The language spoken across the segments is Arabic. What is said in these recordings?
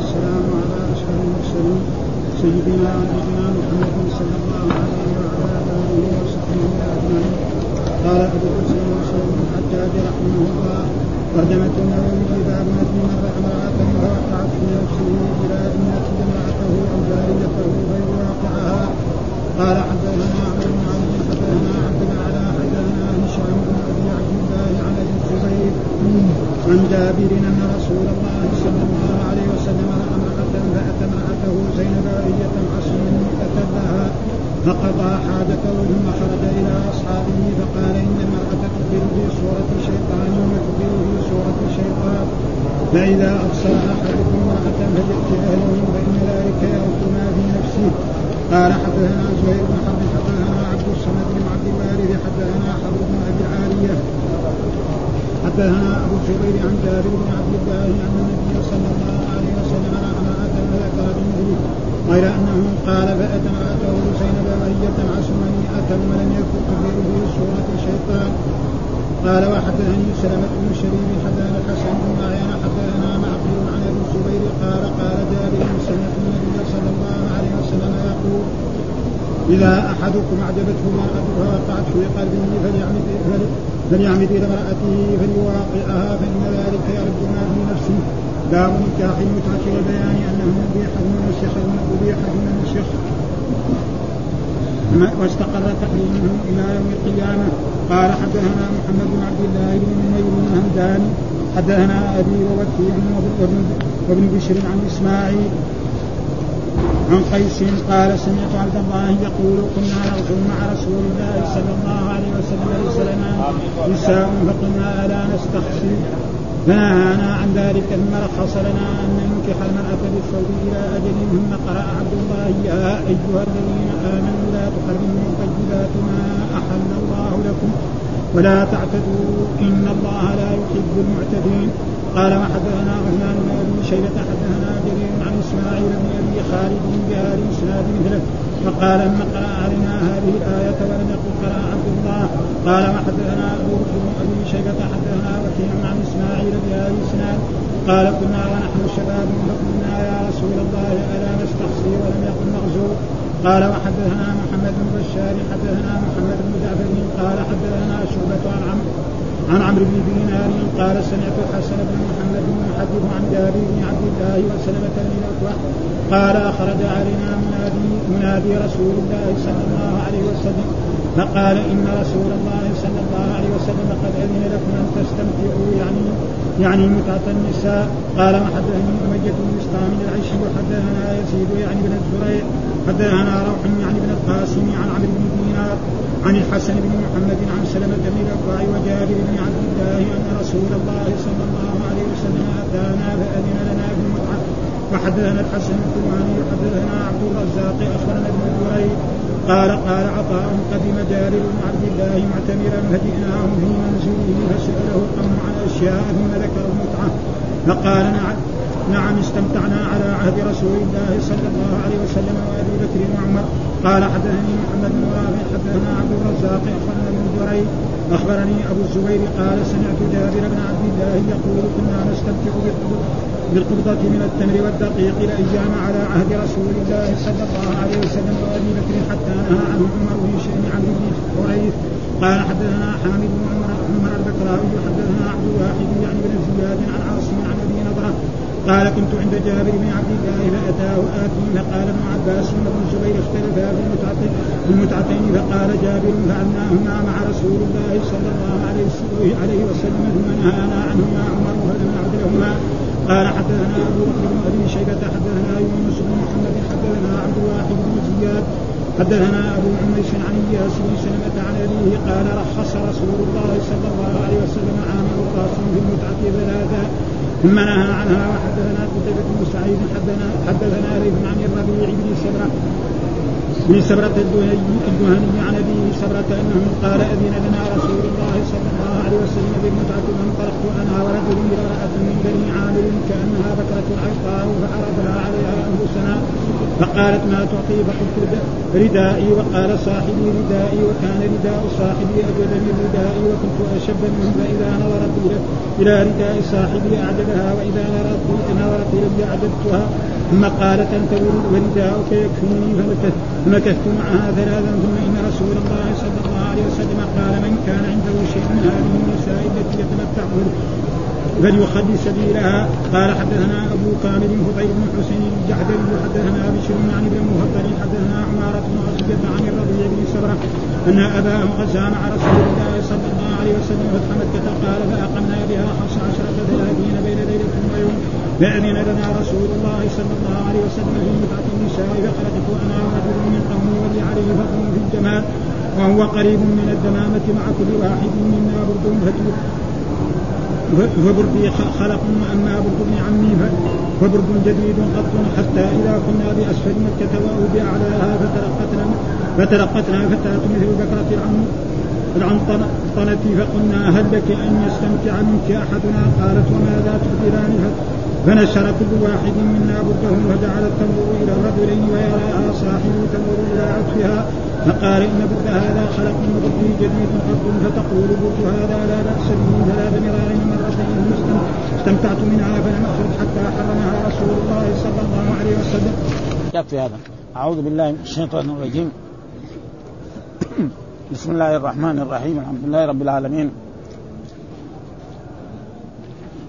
والسلام على أشرف المرسلين سيدنا ونبينا محمد صلى الله عليه وعلى آله وصحبه أجمعين. قال الحسين مسلم بن الحجاج رحمه الله ترجمة النووي باب نجم من امرأة ووقعت في نفسه إلى أن امرأته أو جاريته فيواقعها قال حدثنا عمرو بن عبد حدثنا عبد الاعلى حدثنا هشام بن أبي عبد الله عن أبي الزبير عن جابر أن رسول الله صلى الله عليه وسلم راى امراه فاتى امراته زينب وهي تمحص من لها فقضى حاجته ثم خرج إلى أصحابه فقال إن المرأة تكبر في صورة شيطان وتكبر في صورة شيطان. فإذا أبصر أحدكم امرأة فليأت أهله فإن ذلك يرد ما في نفسه. قال حدثنا زهير بن حرب حدثنا عبد الصمد بن عبد الوارث حدثنا حرب بن أبي العاليه حدثنا أبو الزبير عن جابر بن عبد الله أن النبي صلى الله عليه وسلم فذكر بمثله غير انه قال فاتى امراته زينب وهي تنعس منيئه ولم يكن تفير في سوره الشيطان قال وحدثني سلمة بن شريف حدثنا الحسن بن عيان حدثنا معقل عن ابي الزبير قال قال جابر سمعت النبي صلى الله عليه وسلم يقول إذا أحدكم أعجبته امرأة فوقعت في قلبه فليعمد فليعمد إلى امرأته فليواقعها فإن ذلك يرد ما في نفسه. باب نكاح المتعة وبيان أنه مبيح من الشيخ أبيح من الشيخ. واستقر تحريمه إلى يوم القيامة. قال حدثنا محمد بن عبد الله بن نمير بن همدان حدثنا أبي ووكيع وابن بشر عن إسماعيل عن قيس قال سمعت عبد الله يقول كنا نغزو مع رسول الله صلى الله عليه وسلم ليس لنا نساء فقلنا ألا نستخفي فنهانا عن ذلك ثم رخص لنا أن ننكح المرأة بالثوب إلى أجل ثم قرأ عبد الله يا أيها الذين آمنوا لا تحرموا طيبات ما أحل الله لكم ولا تعتدوا إن الله لا يحب المعتدين. قال وحدثنا عثمان بن أبي شيبة حدثنا جرير عن إسماعيل بن أبي خالد بهذا الاسناد مثله. فقال لما قرأ علينا هذه الآية ولم يقل قرأ عبد الله. قال وحدثنا أبو بكر بن أبي شيبة حدثنا وكيع عن إسماعيل بهذا الاسناد قال كنا ونحن شباب فقلنا يا رسول الله ألا نستحصي ولم يقل نغزو قال وحدثنا محمد بن بشار حدثنا محمد بن جعفر قال حدثنا شعبة عن عمرو. عن عمرو بن دينار قال سمعت الحسن بن محمد يحدث عن جابر بن عبد الله وسلمة بن الأكوع قال أخرج علينا منادي منادي رسول الله صلى الله عليه وسلم فقال إن رسول الله صلى الله عليه وسلم قد أذن لكم أن تستمتعوا يعني يعني متعة النساء. قال وحدثني أمية بن إسلام العيش وحدثنا يزيد يعني بن الزريع حدثنا روح يعني بن القاسم عن عمرو بن دينار عن الحسن بن محمد عن سلمة بن الأكوع وجابر بن عبد الله أن رسول الله صلى الله عليه وسلم أتانا فأذن لنا في المتعة. وحدثنا الحسن الكرماني حدثنا عبد الرزاق أخبرنا ابن جريج قال قال عطاء قدم جابر بن عبد الله معتمرا فجئناه في منزله فسأله القوم عن أشياء ثم ذكر المتعة. فقال نعم. نعم استمتعنا على عهد رسول الله صلى الله عليه وسلم وأبي بكر وعمر. قال حدثني محمد بن رافع حدثنا عبد الرزاق أخبرنا ابن جريج أخبرني أبو الزبير قال سمعت جابر بن عبد الله يقول كنا نستمتع بالقبضة من التمر والدقيق الأيام على عهد رسول الله صلى الله عليه وسلم وأبي بكر حتى نهى عنه عمر بن شيخ عبد بن حريث قال حدثنا حامد بن عمر عمر البكراوي حدثنا عبد الواحد يعني بن زياد عن عاصم عن قال كنت عند جابر بن عبد الله فاتاه اتي فقال ابن عباس وابن الزبير اختلفا في المتعتين فقال جابر فعلناهما مع رسول الله صلى الله عليه وسلم ثم نهانا عنهما عمر فلم نعد لهما قال حدثنا أبو بكر بن أبي شيبة حدثنا يونس بن محمد حدثنا عبد الواحد بن زياد حدثنا أبو عميس عن إياس بن سلمة عن أبيه قال رخص رسول الله صلى الله عليه وسلم عامر القاسم في المتعه ثلاثة. ثم نهى عنها وحدثنا قتيبة بن سعيد حدثنا حدثنا ليث عن الربيع بن سبرة بن سبرة الدهني عن أبيه سبرة انه قال أذن لنا رسول الله صلى الله عليه وسلم بالمتعة فانطلقت أنا ورجل امرأة من بني عامر كأنها بكره عيطاء فعرضنا عليها أنفسنا. فقالت ما تعطي؟ فقلت ردائي وقال صاحبي ردائي وكان رداء صاحبي اجود من ردائي وكنت أشب منه فإذا نظرت إلى رداء صاحبي أعجبها وإذا نظرت نظرت الي أعجبتها. ثم قالت أنت ورداؤك يكفيني فمكثت معها ثلاثا ثم إن رسول الله صلى الله عليه وسلم قال من كان عنده شيء من هذه النساء التي يتمتع فليخل سبيلها قال حدثنا أبو كامل فضيل بن حسين الجحدري حدثنا بشر عن ابن المفضل حدثنا عمارة بن عن الربيع بن سبرة أن أباه غزا مع رسول الله صلى الله عليه وسلم فتح مكة قال فأقمنا بها خمس عشرة ثلاثين بين ليلة ويوم. فأذن لنا رسول الله صلى الله عليه وسلم في متعة النساء فخرجت أنا ورجل من قومي ولي عليه فضل في الجمال وهو قريب من الدمامة مع كل واحد منا برد فبردي خلق واما برد ابن عمي فبرد جديد قط حتى إذا كنا بأسفل مكة واو باعلاها فترقتنا فترقتنا فتاه مثل بكرة العم. العنطنة فقلنا هل لك أن يستمتع منك أحدنا؟ قالت وماذا تخبران فنشر كل واحد منا برده وجعلت تنظر إلى الرجلين ويراها صاحب تنظر إلى عطفها فقال إن برد هذا خلق من برده جديد قط فتقول برد هذا لا بأس به ثلاث مرار مرتين استمتعت منها فلم أخرج حتى حرمها رسول الله صلى الله عليه وسلم. يكفي هذا؟ أعوذ بالله من الشيطان الرجيم. بسم الله الرحمن الرحيم الحمد لله رب العالمين.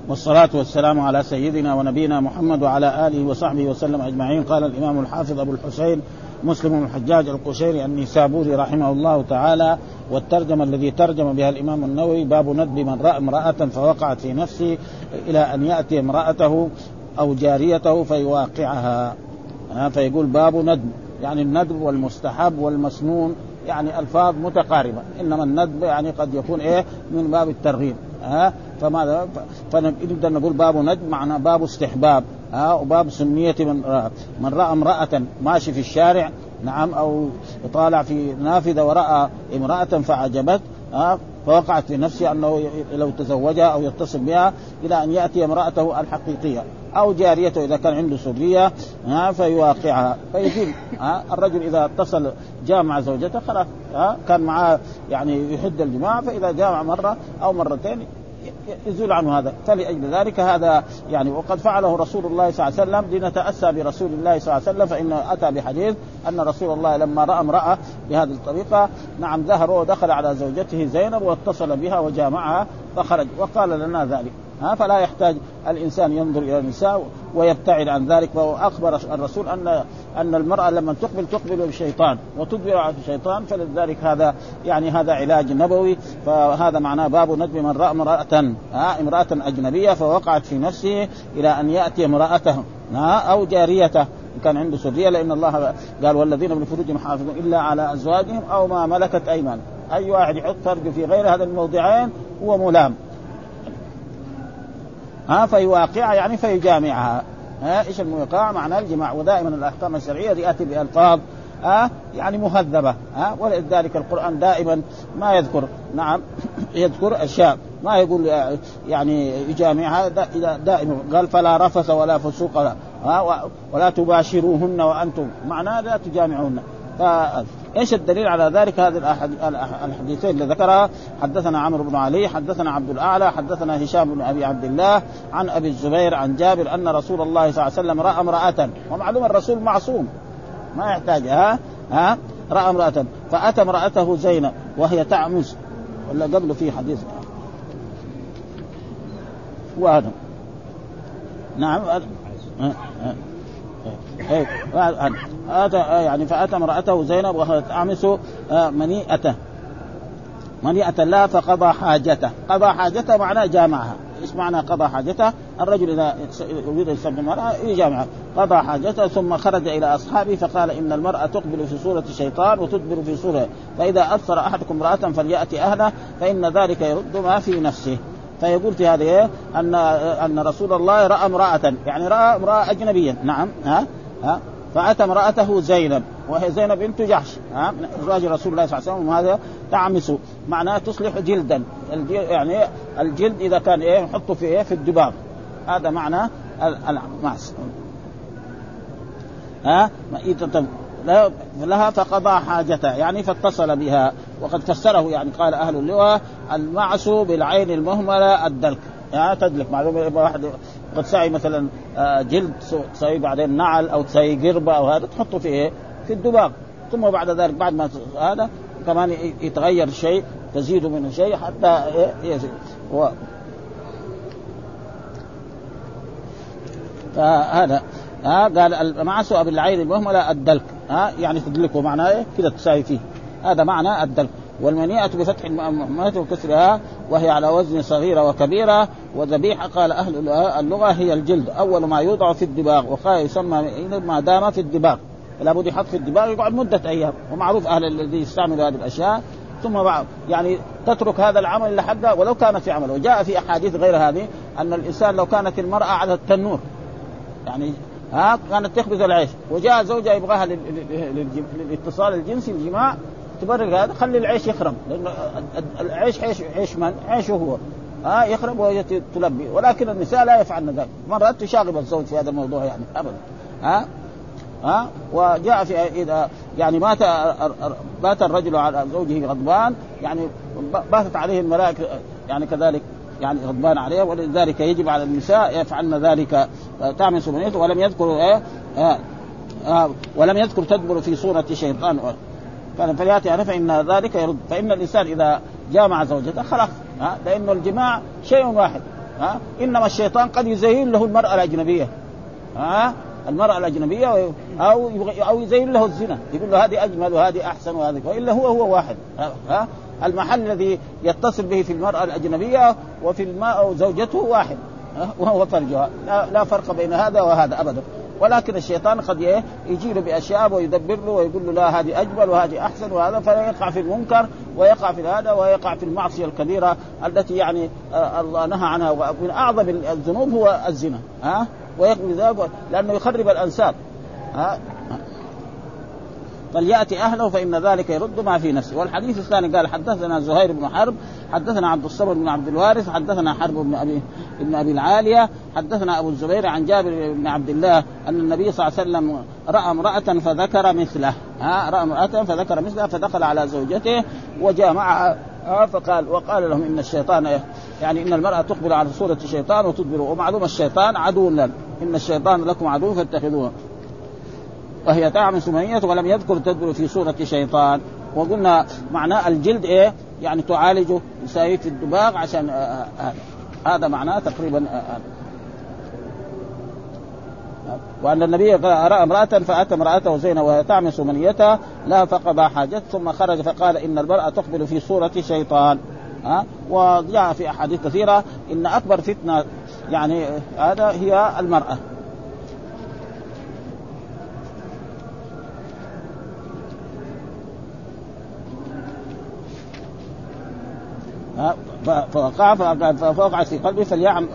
والصلاة والسلام على سيدنا ونبينا محمد وعلى آله وصحبه وسلم أجمعين. قال الإمام الحافظ أبو الحسين مسلم بن الحجاج القشيري النيسابوري رحمه الله تعالى والترجمة الذي ترجم بها الإمام النووي باب ندب من رأى امرأة فوقعت في نفسه إلى أن يأتي امرأته أو جاريته فيواقعها. فيقول باب ندب يعني الندب والمستحب والمسنون. يعني ألفاظ متقاربة إنما الندب يعني قد يكون إيه؟ من باب الترغيب ها؟ فماذا؟ فنقدر نقول باب ندب معنى باب استحباب ها؟ وباب سنية من رأى من رأى امرأة ماشي في الشارع نعم أو طالع في نافذة ورأى امرأة فعجبت ها؟ فوقعت في نفسه أنه لو تزوجها أو يتصل بها إلى أن يأتي امرأته الحقيقية. أو جاريته إذا كان عنده سرية ها فيواقعها. فيزيل ها الرجل إذا اتصل جامع زوجته خلاص ها كان معاه يعني يحد الجماعة فإذا جامع مرة أو مرتين يزول عنه هذا. فلأجل ذلك هذا يعني وقد فعله رسول الله صلى الله عليه وسلم لنتأسى برسول الله صلى الله عليه وسلم فإنه أتى بحديث أن رسول الله لما رأى امرأة بهذه الطريقة نعم ذهب ودخل على زوجته زينب واتصل بها وجامعها فخرج وقال لنا ذلك. ها فلا يحتاج الإنسان ينظر إلى النساء ويبتعد عن ذلك. فهو أخبر الرسول أن أن المرأة لما تقبل تقبل بالشيطان وتدبر على الشيطان فلذلك هذا يعني هذا علاج نبوي. فهذا معناه باب ندب من رأى امرأة ها امرأة أجنبية فوقعت في نفسه إلى أن يأتي امرأته ها أو جاريته. كان عنده سرية لأن الله قال والذين من فروجهم حافظون إلا على أزواجهم أو ما ملكت ايمانهم أي واحد يحط فرج في غير هذا الموضعين هو ملام. ها فيواقع يعني فيجامعها. ها إيش الموقع؟ معناه الجماع ودائما الأحكام الشرعية ياتي بألفاظ ها يعني مهذبة ها ولذلك القرآن دائما ما يذكر نعم يذكر أشياء ما يقول يعني يجامعها دائما قال فلا رفث ولا فسوق ولا, ولا تباشروهن وأنتم معناه لا تجامعوهن. إيش الدليل على ذلك؟ هذه الحديثين اللي ذكرها. حدثنا عمرو بن علي حدثنا عبد الأعلى حدثنا هشام بن أبي عبد الله عن أبي الزبير عن جابر أن رسول الله صلى الله عليه وسلم رأى امرأة. ومعلوم الرسول معصوم. ما يحتاج ها؟ ها؟ رأى امرأة. فأتى امرأته زينب وهي تعمز. ولا قبله في حديث. وهذا. نعم إيه أتى يعني فأتى امرأته زينب وهي تعمس منيئته منيئة. لها فقضى حاجته. قضى حاجته معناه جامعها. إيش معنى قضى حاجته؟ الرجل إذا يريد ان يستخدم المرأة يجامعها. قضى حاجته ثم خرج إلى أصحابه فقال إن المرأة تقبل في صورة شيطان وتدبر في صورة. فإذا اثر أحدكم امرأة فليأتي أهله فإن ذلك يرد ما في نفسه. فيقول في هذه إيه؟ ان أن رسول الله رأى امرأة. يعني رأى امرأة أجنبية. نعم. ها؟ ها؟ فأتى امرأته زينب. وهي زينب بنت جحش. ها؟ أزواج رسول الله صلى الله عليه وسلم. وهذا تعمس. معناه تصلح جلدا. يعني الجلد إذا كان إيه؟ يحطه في إيه؟ في الدباب هذا معنى المعص ها؟ لها فقضى حاجتها يعني فاتصل بها. وقد فسره يعني قال أهل اللغة المعس بالعين المهملة الدلك. يعني تدلك معلومة واحد قد سعي مثلا آه، جلد تسوي بعدين نعل أو تسوي قربة أو هذا تحطه في إيه؟ في الدباغ. ثم بعد ذلك بعد ما هذا كمان يتغير شيء تزيد منه شيء حتى يزيد. و... فهذا. ها؟ قال المعس بالعين المهمله الدلك ها؟ يعني تدلكه معناه إيه؟ كذا تساوي فيه. هذا معنى الدلك. والمنيئة بفتح المهملة وكسرها وهي على وزن صغيرة وكبيرة وذبيحة. قال أهل اللغة هي الجلد. أول ما يوضع في الدباغ وقال يسمى ما دام في الدباغ. فلا بد يحط في الدباغ يقعد مدة أيام. ومعروف أهل الذي يستعملوا هذه الأشياء. ثم بعد يعني تترك هذا العمل لحد ولو كان في عمل وجاء في أحاديث غير هذه أن الإنسان لو كانت المرأة على التنور يعني ها كانت تخبز العيش. وجاء زوجها يبغاها للاتصال الجنسي الجماع تبرر هذا خلي العيش يخرب لأنه العيش عيش عيش من؟ عيشه هو. ها يخرب وهي تلبي. ولكن النساء لا يفعلن ذلك. مرات تشاغب الزوج في هذا الموضوع يعني ابدا. ها؟ ها؟ وجاء في إذا يعني مات مات الرجل على زوجه غضبان يعني باتت عليه الملائكة يعني كذلك يعني غضبان عليه ولذلك يجب على النساء يفعلن ذلك تعمل سبنيته ولم يذكروا إيه آه آه ولم يذكر تدبر في صورة شيطان. كان فليأتي أنا فإن ذلك يرد. فإن الإنسان إذا جامع زوجته خلاص ها لأنه الجماع شيء واحد ها إنما الشيطان قد يزين له المرأة الأجنبية ها المرأة الأجنبية أو أو يزين له الزنا يقول له هذه أجمل وهذه أحسن وهذه وإلا هو هو واحد ها المحل الذي يتصل به في المرأة الأجنبية وفي الماء زوجته واحد وهو فرجها. لا فرق بين هذا وهذا أبدا. ولكن الشيطان قد إيه؟ يجي له بأشياء ويدبر له ويقول له لا هذه أجمل وهذه أحسن وهذا فيقع في المنكر ويقع في هذا ويقع في المعصية الكبيرة التي يعني آه، الله نهى عنها. ومن أعظم الذنوب هو الزنا ها ويقضي ذلك لأنه يخرب الأنساب ها. فليأتي أهله فإن ذلك يرد ما في نفسه. والحديث الثاني قال حدثنا زهير بن حرب حدثنا عبد الصبر بن عبد الوارث حدثنا حرب بن أبي بن أبي العالية حدثنا أبو الزبير عن جابر بن عبد الله أن النبي صلى الله عليه وسلم رأى امرأة فذكر مثله. ها رأى امرأة فذكر مثله فدخل على زوجته وجاء معها فقال وقال لهم إن الشيطان يعني إن المرأة تقبل على صورة الشيطان وتدبر ومعلوم الشيطان عدو لنا. إن الشيطان لكم عدو فاتخذوه. وهي تعمل سمية ولم يذكر تدبر في صورة شيطان. وقلنا معناه الجلد إيه؟ يعني تعالجه يساوي في الدباغ عشان آه، آه، آه، هذا معناه تقريبا وأن النبي رأى امرأة فأتى امرأته زينب وهي تعمل سمنيتها لا فقضى حاجته ثم خرج فقال إن المرأة تقبل في صورة شيطان. ها؟ وجاء في أحاديث كثيرة إن أكبر فتنة يعني هذا هي المرأة. فوقع فوقعت في قلبه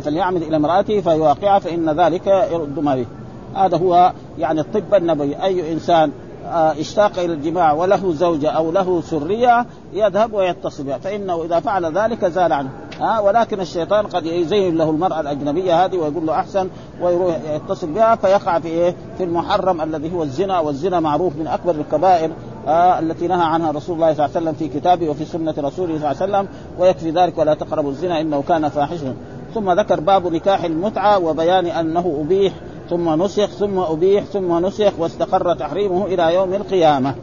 فليعمد إلى امراته فيواقعها فإن ذلك يرد ما به. هذا هو يعني الطب النبوي. أي إنسان آه، اشتاق إلى الجماع وله زوجة أو له سرية يذهب ويتصل بها. فإنه إذا فعل ذلك زال عنه. ها ولكن الشيطان قد يزين له المرأة الأجنبية هذه ويقول له أحسن ويروح يتصل بها فيقع في إيه؟ في المحرم الذي هو الزنا والزنا معروف من أكبر الكبائر. آه التي نهى عنها رسول الله صلى الله عليه وسلم في كتابه وفي سنة رسوله صلى الله عليه وسلم ويكفي ذلك ولا تقربوا الزنا إنه كان فاحشا ثم ذكر باب نكاح المتعة وبيان أنه أبيح ثم نسخ ثم أبيح ثم نسخ واستقر تحريمه إلى يوم القيامة.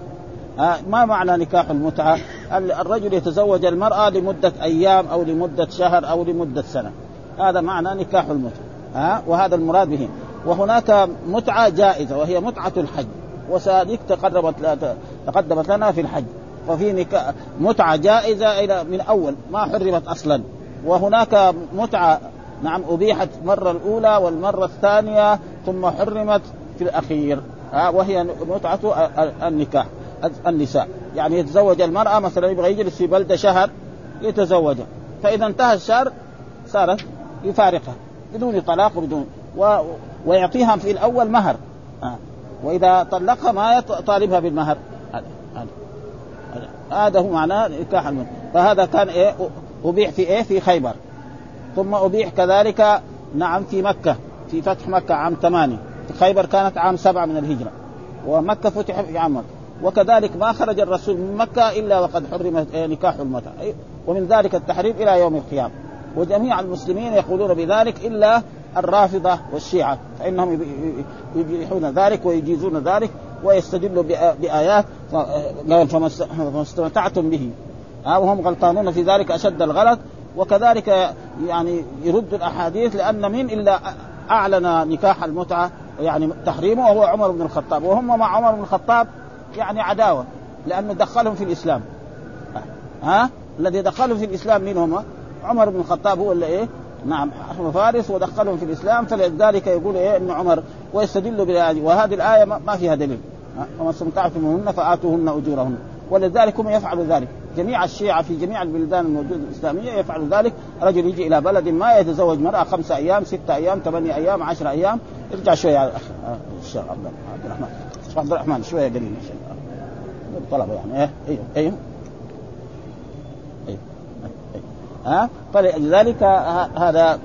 آه ما معنى نكاح المتعة؟ الرجل يتزوج المرأة لمدة أيام أو لمدة شهر أو لمدة سنة. هذا معنى نكاح المتعة. آه وهذا المراد به. وهناك متعة جائزة وهي متعة الحج. وسادك تقربت تقدمت لنا في الحج. ففي متعة جائزة إلى من أول. ما حرمت أصلا. وهناك متعة. نعم أبيحت المرة الأولى والمرة الثانية ثم حرمت في الأخير. وهي متعة النكاح النساء. يعني يتزوج المرأة مثلا يبغى يجلس في بلدة شهر يتزوجها. فإذا انتهى الشهر صارت يفارقها بدون طلاق وبدون و... ويعطيها في الأول مهر. وإذا طلقها ما يطالبها بالمهر. هذا هو معناه نكاح المهر فهذا كان إيه؟ أبيح في إيه؟ في خيبر. ثم أبيح كذلك نعم في مكة. في فتح مكة عام ثمانية. خيبر كانت عام سبعة من الهجرة. ومكة فتح في عام مكة. وكذلك ما خرج الرسول من مكة إلا وقد حرم نكاح المتعه ومن ذلك التحريم إلى يوم القيامة. وجميع المسلمين يقولون بذلك إلا الرافضة والشيعة فإنهم يبيحون ذلك ويجيزون ذلك ويستدلوا بآيات قال فما استمتعتم به وهم غلطانون في ذلك أشد الغلط وكذلك يعني يرد الأحاديث لأن من إلا أعلن نكاح المتعة يعني تحريمه وهو عمر بن الخطاب وهم مع عمر بن الخطاب يعني عداوة لأنه دخلهم في الإسلام ها الذي دخلهم في الإسلام من هم؟ عمر بن الخطاب هو اللي إيه؟ نعم حرم فارس ودخلهم في الإسلام فلذلك يقول إيه إن عمر ويستدل بهذه وهذه الآية ما فيها دليل. وما استمتعتم منهن فآتوهن أجورهن. ولذلك هم يفعلوا ذلك. جميع الشيعة في جميع البلدان الموجودة الإسلامية يفعل ذلك. رجل يجي إلى بلد ما يتزوج مرأة خمسة أيام ستة أيام ثمانية أيام عشرة أيام. ارجع شوية على الشيخ عبد الرحمن. عبد الرحمن شوية قليل طلبة يعني إيه أيوه أيوه ها؟ فلذلك هذا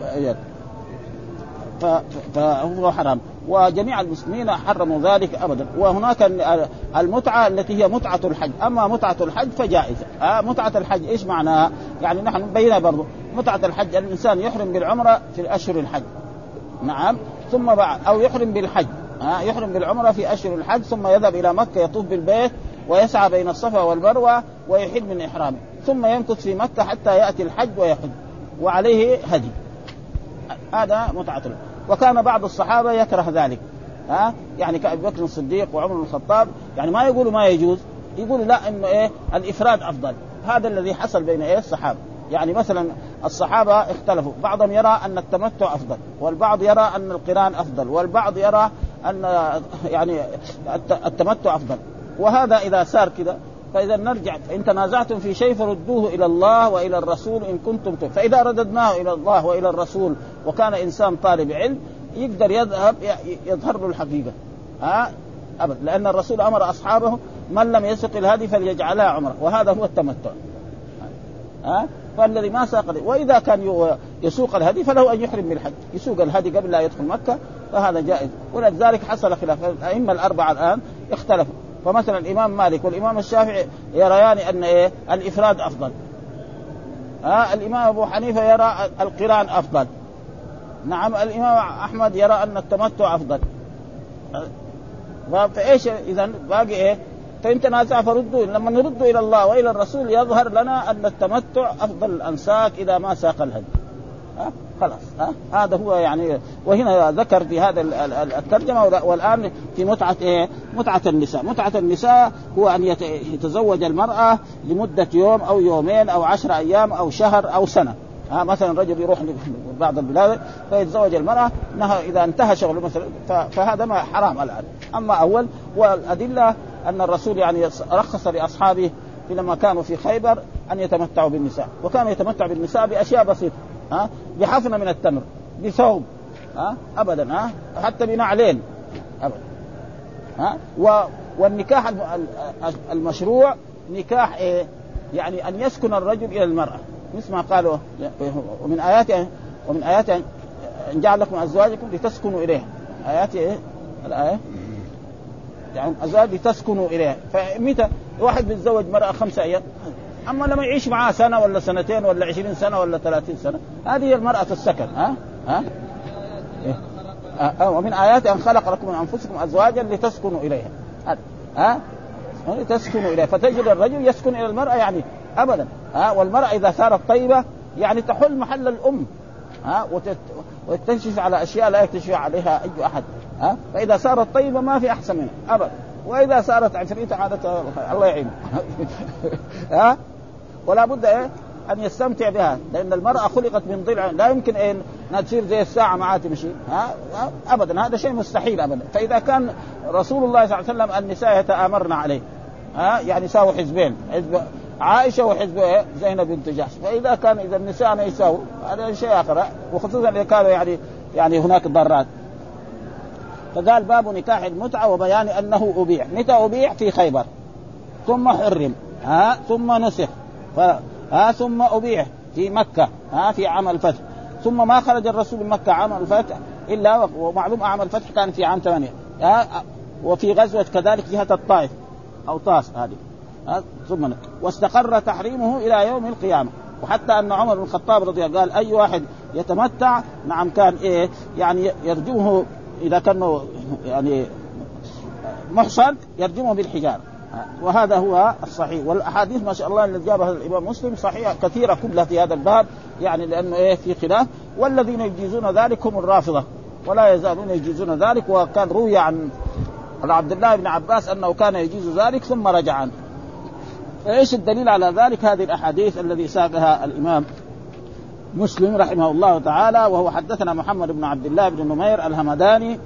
فهو حرام. وجميع المسلمين حرموا ذلك ابدا. وهناك المتعة التي هي متعة الحج. أما متعة الحج فجائزة. متعة الحج إيش معناها؟ يعني نحن نبينها برضو. متعة الحج الإنسان يحرم بالعمرة في أشهر الحج. نعم. ثم بعد أو يحرم بالحج. آه يحرم بالعمرة في أشهر الحج ثم يذهب إلى مكة يطوف بالبيت ويسعى بين الصفا والمروة ويحل من إحرامه ثم يمكث في مكة حتى يأتي الحج ويحج وعليه هدي. هذا الحج وكان بعض الصحابة يكره ذلك. ها؟ يعني كأبي بكر الصديق وعمر بن الخطاب يعني ما يقولوا ما يجوز يقولوا لا إنه إيه الإفراد أفضل. هذا الذي حصل بين إيه الصحابة. يعني مثلا الصحابة اختلفوا بعضهم يرى أن التمتع أفضل والبعض يرى أن القران أفضل والبعض يرى أن يعني التمتع أفضل. وهذا إذا صار كذا فإذا نرجع ان تنازعتم في شيء فردوه إلى الله وإلى الرسول إن كنتم تؤمنون فإذا رددناه إلى الله وإلى الرسول وكان إنسان طالب علم يقدر يذهب يظهر له الحقيقة. ها؟ ابدا. لأن الرسول أمر أصحابه من لم يسق الهدي فليجعلها عمرة. وهذا هو التمتع. ها؟ فالذي ما ساق وإذا كان يسوق الهدي فله أن يحرم بالحج يسوق الهدي قبل لا يدخل مكة فهذا جائز. ولذلك حصل خلاف. الأئمة الأربعة الآن اختلفوا. فمثلا الإمام مالك والإمام الشافعي يريان أن إيه؟ الإفراد أفضل. ها؟ الإمام أبو حنيفة يرى القران أفضل. نعم الإمام أحمد يرى أن التمتع أفضل. فايش إذا باقي إيه؟ فإن تنازع فردوا لما نرد إلى الله وإلى الرسول يظهر لنا أن التمتع أفضل الأنساك اذا ما ساق الهدي. ها؟ خلاص ها؟ هذا هو يعني وهنا ذكر في هذا الترجمة والآن في متعة إيه؟ متعة النساء، متعة النساء هو أن يتزوج المرأة لمدة يوم أو يومين أو عشر أيام أو شهر أو سنة. ها؟ مثلا رجل يروح بعض البلاد فيتزوج المرأة إنها إذا انتهى شغله مثلا فهذا ما حرام الآن، أما أول والأدلة أن الرسول يعني رخص لأصحابه لما كانوا في خيبر أن يتمتعوا بالنساء، وكانوا يتمتعوا بالنساء بأشياء بسيطة، ها؟ بحفنه من التمر بثوب ها؟ ابدا ها؟ حتى بنعلين ابدا ها؟ و والنكاح المشروع نكاح إيه؟ يعني أن يسكن الرجل إلى المرأة. مثل ما قالوا ومن اياته ومن اياته إن جعل لكم أزواجكم لتسكنوا إليها. آيات إيه؟ الآية. يعني أزواج لتسكنوا إليها. فمتى؟ واحد بيتزوج مرأة خمسة أيام. أما لما يعيش معاه سنة ولا سنتين ولا عشرين سنة ولا ثلاثين سنة هذه المرأة السكن ها؟ ها؟ إيه؟ آه ومن آيات أن خلق لكم من أنفسكم أزواجا لتسكنوا إليها. ها؟ لتسكنوا إليها. فتجد الرجل يسكن إلى المرأة يعني ابدا ها؟ والمرأة إذا صارت طيبة يعني تحل محل الأم ها؟ وتكتشف على أشياء لا يكتشف عليها أي أحد ها؟ فإذا صارت طيبة ما في أحسن منها ابدا. وإذا صارت عفريتة عادة الله يعينه. ها؟ ولا بد إيه؟ أن يستمتع بها. لأن المرأة خلقت من ضلع. لا يمكن إيه؟ إنها تصير زي الساعة معاه تمشي ها؟ ابدا. هذا شيء مستحيل ابدا. فإذا كان رسول الله صلى الله عليه وسلم النساء يتآمرن عليه. ها؟ يعني يساووا حزبين. حزب عائشة وحزب إيه؟ زينب بنت جحش. فإذا كان إذا النساء ما يساووا هذا شيء آخر. وخصوصا إذا كانوا يعني يعني هناك ضارات. فقال باب نكاح المتعة وبيان أنه أبيح. متى أبيح؟ في خيبر. ثم حرم. ها؟ ثم نسخ. ف... ها ثم أبيح في مكة ها في عام الفتح. ثم ما خرج الرسول من مكة عام الفتح إلا ومعلوم اعمى الفتح كان في عام ثمانية. وفي غزوة كذلك جهة الطائف أو طاس هذه. ثم واستقر تحريمه إلى يوم القيامة. وحتى أن عمر بن الخطاب رضي الله قال أي واحد يتمتع؟ نعم كان إيه يعني يرجمه إذا كان يعني محصن يرجمه بالحجارة. وهذا هو الصحيح. والأحاديث ما شاء الله الذي جابها الإمام مسلم صحيحة كثيرة كلها في هذا الباب يعني لأنه إيه في خلاف. والذين يجيزون ذلك هم الرافضة ولا يزالون يجيزون ذلك. وكان روي عن عبد الله بن عباس أنه كان يجيز ذلك ثم رجع عنه. فايش الدليل على ذلك؟ هذه الأحاديث الذي ساقها الإمام مسلم رحمه الله تعالى وهو حدثنا محمد بن عبد الله بن نمير الهمداني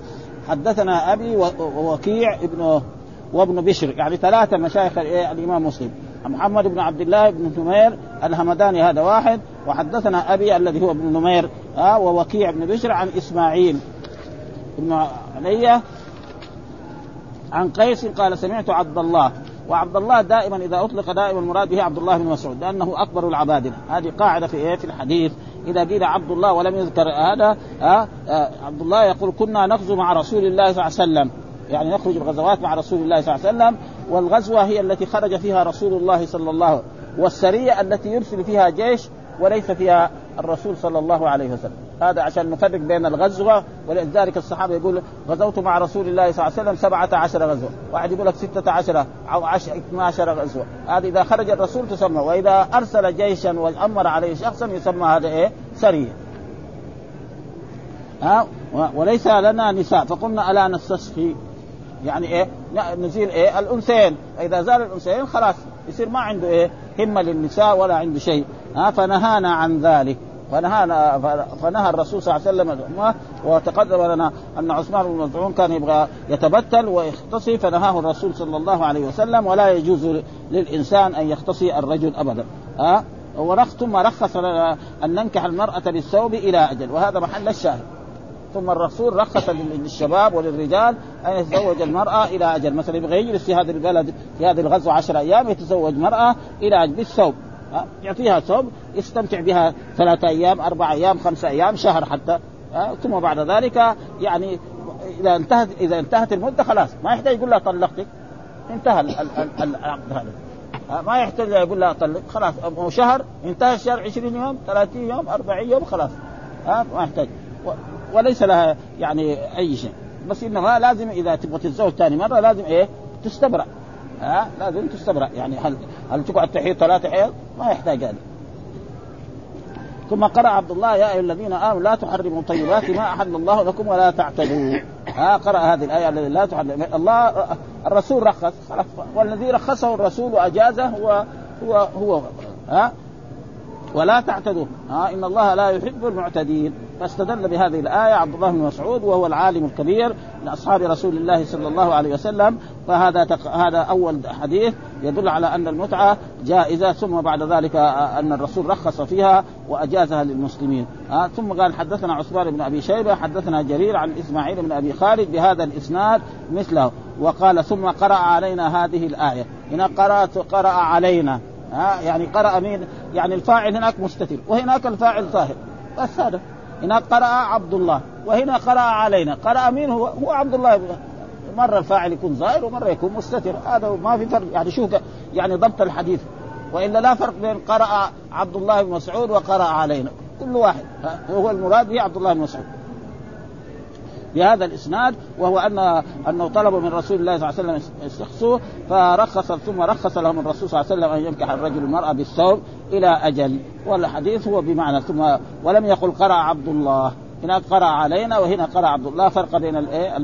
حدثنا أبي ووكيع ابن وابن بشر. يعني ثلاثة مشايخ الإمام مسلم. محمد بن عبد الله بن نمير الهمداني هذا واحد. وحدثنا أبي الذي هو ابن نمير آه ووكيع بن بشر عن إسماعيل بن علي عن قيس قال سمعت عبد الله. وعبد الله دائما إذا أطلق دائما المراد به عبد الله بن مسعود لأنه أكبر العبادلة. هذه قاعدة في إيه؟ في الحديث. إذا قيل عبد الله ولم يذكر هذا آه آه عبد الله يقول كنا نغزو مع رسول الله صلى الله عليه وسلم. يعني نخرج الغزوات مع رسول الله صلى الله عليه وسلم والغزوة هي التي خرج فيها رسول الله صلى الله عليه وسلم والسرية التي يرسل فيها جيش وليس فيها الرسول صلى الله عليه وسلم. هذا عشان نفرق بين الغزوة ولذلك الصحابة يقول غزوت مع رسول الله صلى الله عليه وسلم سبعة عشر غزوة. واحد يقول لك ستة عشر أو عشر 12 غزوة. هذه إذا خرج الرسول تسمى وإذا أرسل جيشا وأمر عليه شخصا يسمى هذا إيه؟ سرية. ها؟ وليس لنا نساء فقلنا ألا نستسقي؟ يعني إيه؟ نزيل إيه؟ الأنثيين. إذا زال الأنثيين خلاص يصير ما عنده إيه؟ همة للنساء ولا عنده شيء. ها فنهانا عن ذلك. فنهانا فنهى الرسول صلى الله عليه وسلم وتقدم لنا أن عثمان بن مزعون كان يبغى يتبتل ويختصي فنهاه الرسول صلى الله عليه وسلم. ولا يجوز للإنسان أن يختصي الرجل ابدا. ها؟ ثم رخص لنا أن ننكح المرأة بالثوب إلى أجل. وهذا محل الشاهد. ثم الرسول رخص للشباب وللرجال أن يتزوج المرأة إلى أجل. مثلا يبغى يجلس في هذا البلد في هذه الغزوة عشر أيام يتزوج مرأة إلى أجل بالثوب يعطيها ثوب يستمتع بها ثلاثة أيام أربع أيام خمسة أيام شهر حتى. ثم بعد ذلك يعني إذا انتهت إذا انتهت المدة خلاص. ما يحتاج يقول لها طلقتك. انتهى العقد هذا. ما يحتاج يقول لها طلق. خلاص. شهر انتهى الشهر 20 يوم 30 يوم 40 يوم خلاص. ها؟ ما يحتاج. وليس لها يعني أي شيء. بس إنما لازم إذا تبغى تتزوج ثاني مرة لازم إيه؟ تستبرأ. ها؟ لازم تستبرأ. يعني هل هل تقعد تحيض ثلاثة حيض؟ ما يحتاج هذا. ثم قرأ عبد الله يا أيها الذين آمنوا لا تحرموا طيبات ما أحل الله لكم ولا تعتدوا. ها؟ قرأ هذه الآية التي لا تحرم. الله الرسول رخص. خلاص. والذي رخصه الرسول وأجازه هو هو هو. ها؟ ولا تعتدوا. ها؟ إن الله لا يحب المعتدين. فاستدل بهذه الآية عبد الله بن مسعود وهو العالم الكبير من اصحاب رسول الله صلى الله عليه وسلم. فهذا تق... هذا أول حديث يدل على أن المتعة جائزة ثم بعد ذلك أن الرسول رخص فيها وأجازها للمسلمين. ها ثم قال حدثنا عثمان بن أبي شيبة حدثنا جرير عن إسماعيل بن أبي خالد بهذا الإسناد مثله. وقال ثم قرأ علينا هذه الآية. هنا قرأت قرأ علينا. ها يعني قرأ مين؟ يعني الفاعل هناك مستتر وهناك الفاعل ظاهر. بس هذا. هناك قرأ عبد الله وهنا قرأ علينا قرأ مين هو؟ هو عبد الله مرة الفاعل يكون ظاهر ومرة يكون مستتر. هذا ما في فرق. يعني شوف يعني ضبط الحديث. وإلا لا فرق بين قرأ عبد الله بن مسعود وقرأ علينا. كل واحد. هو المراد به عبد الله بن مسعود. بهذا الإسناد وهو ان أنه طلبوا من رسول الله صلى الله عليه وسلم يستخصوه فرخص ثم رخص لهم الرسول صلى الله عليه وسلم أن ينكح الرجل المرأة بالثوب إلى أجل. والحديث هو بمعنى ثم ولم يقل قرأ عبد الله. هناك قرأ علينا وهنا قرأ عبد الله. فرق بين الايه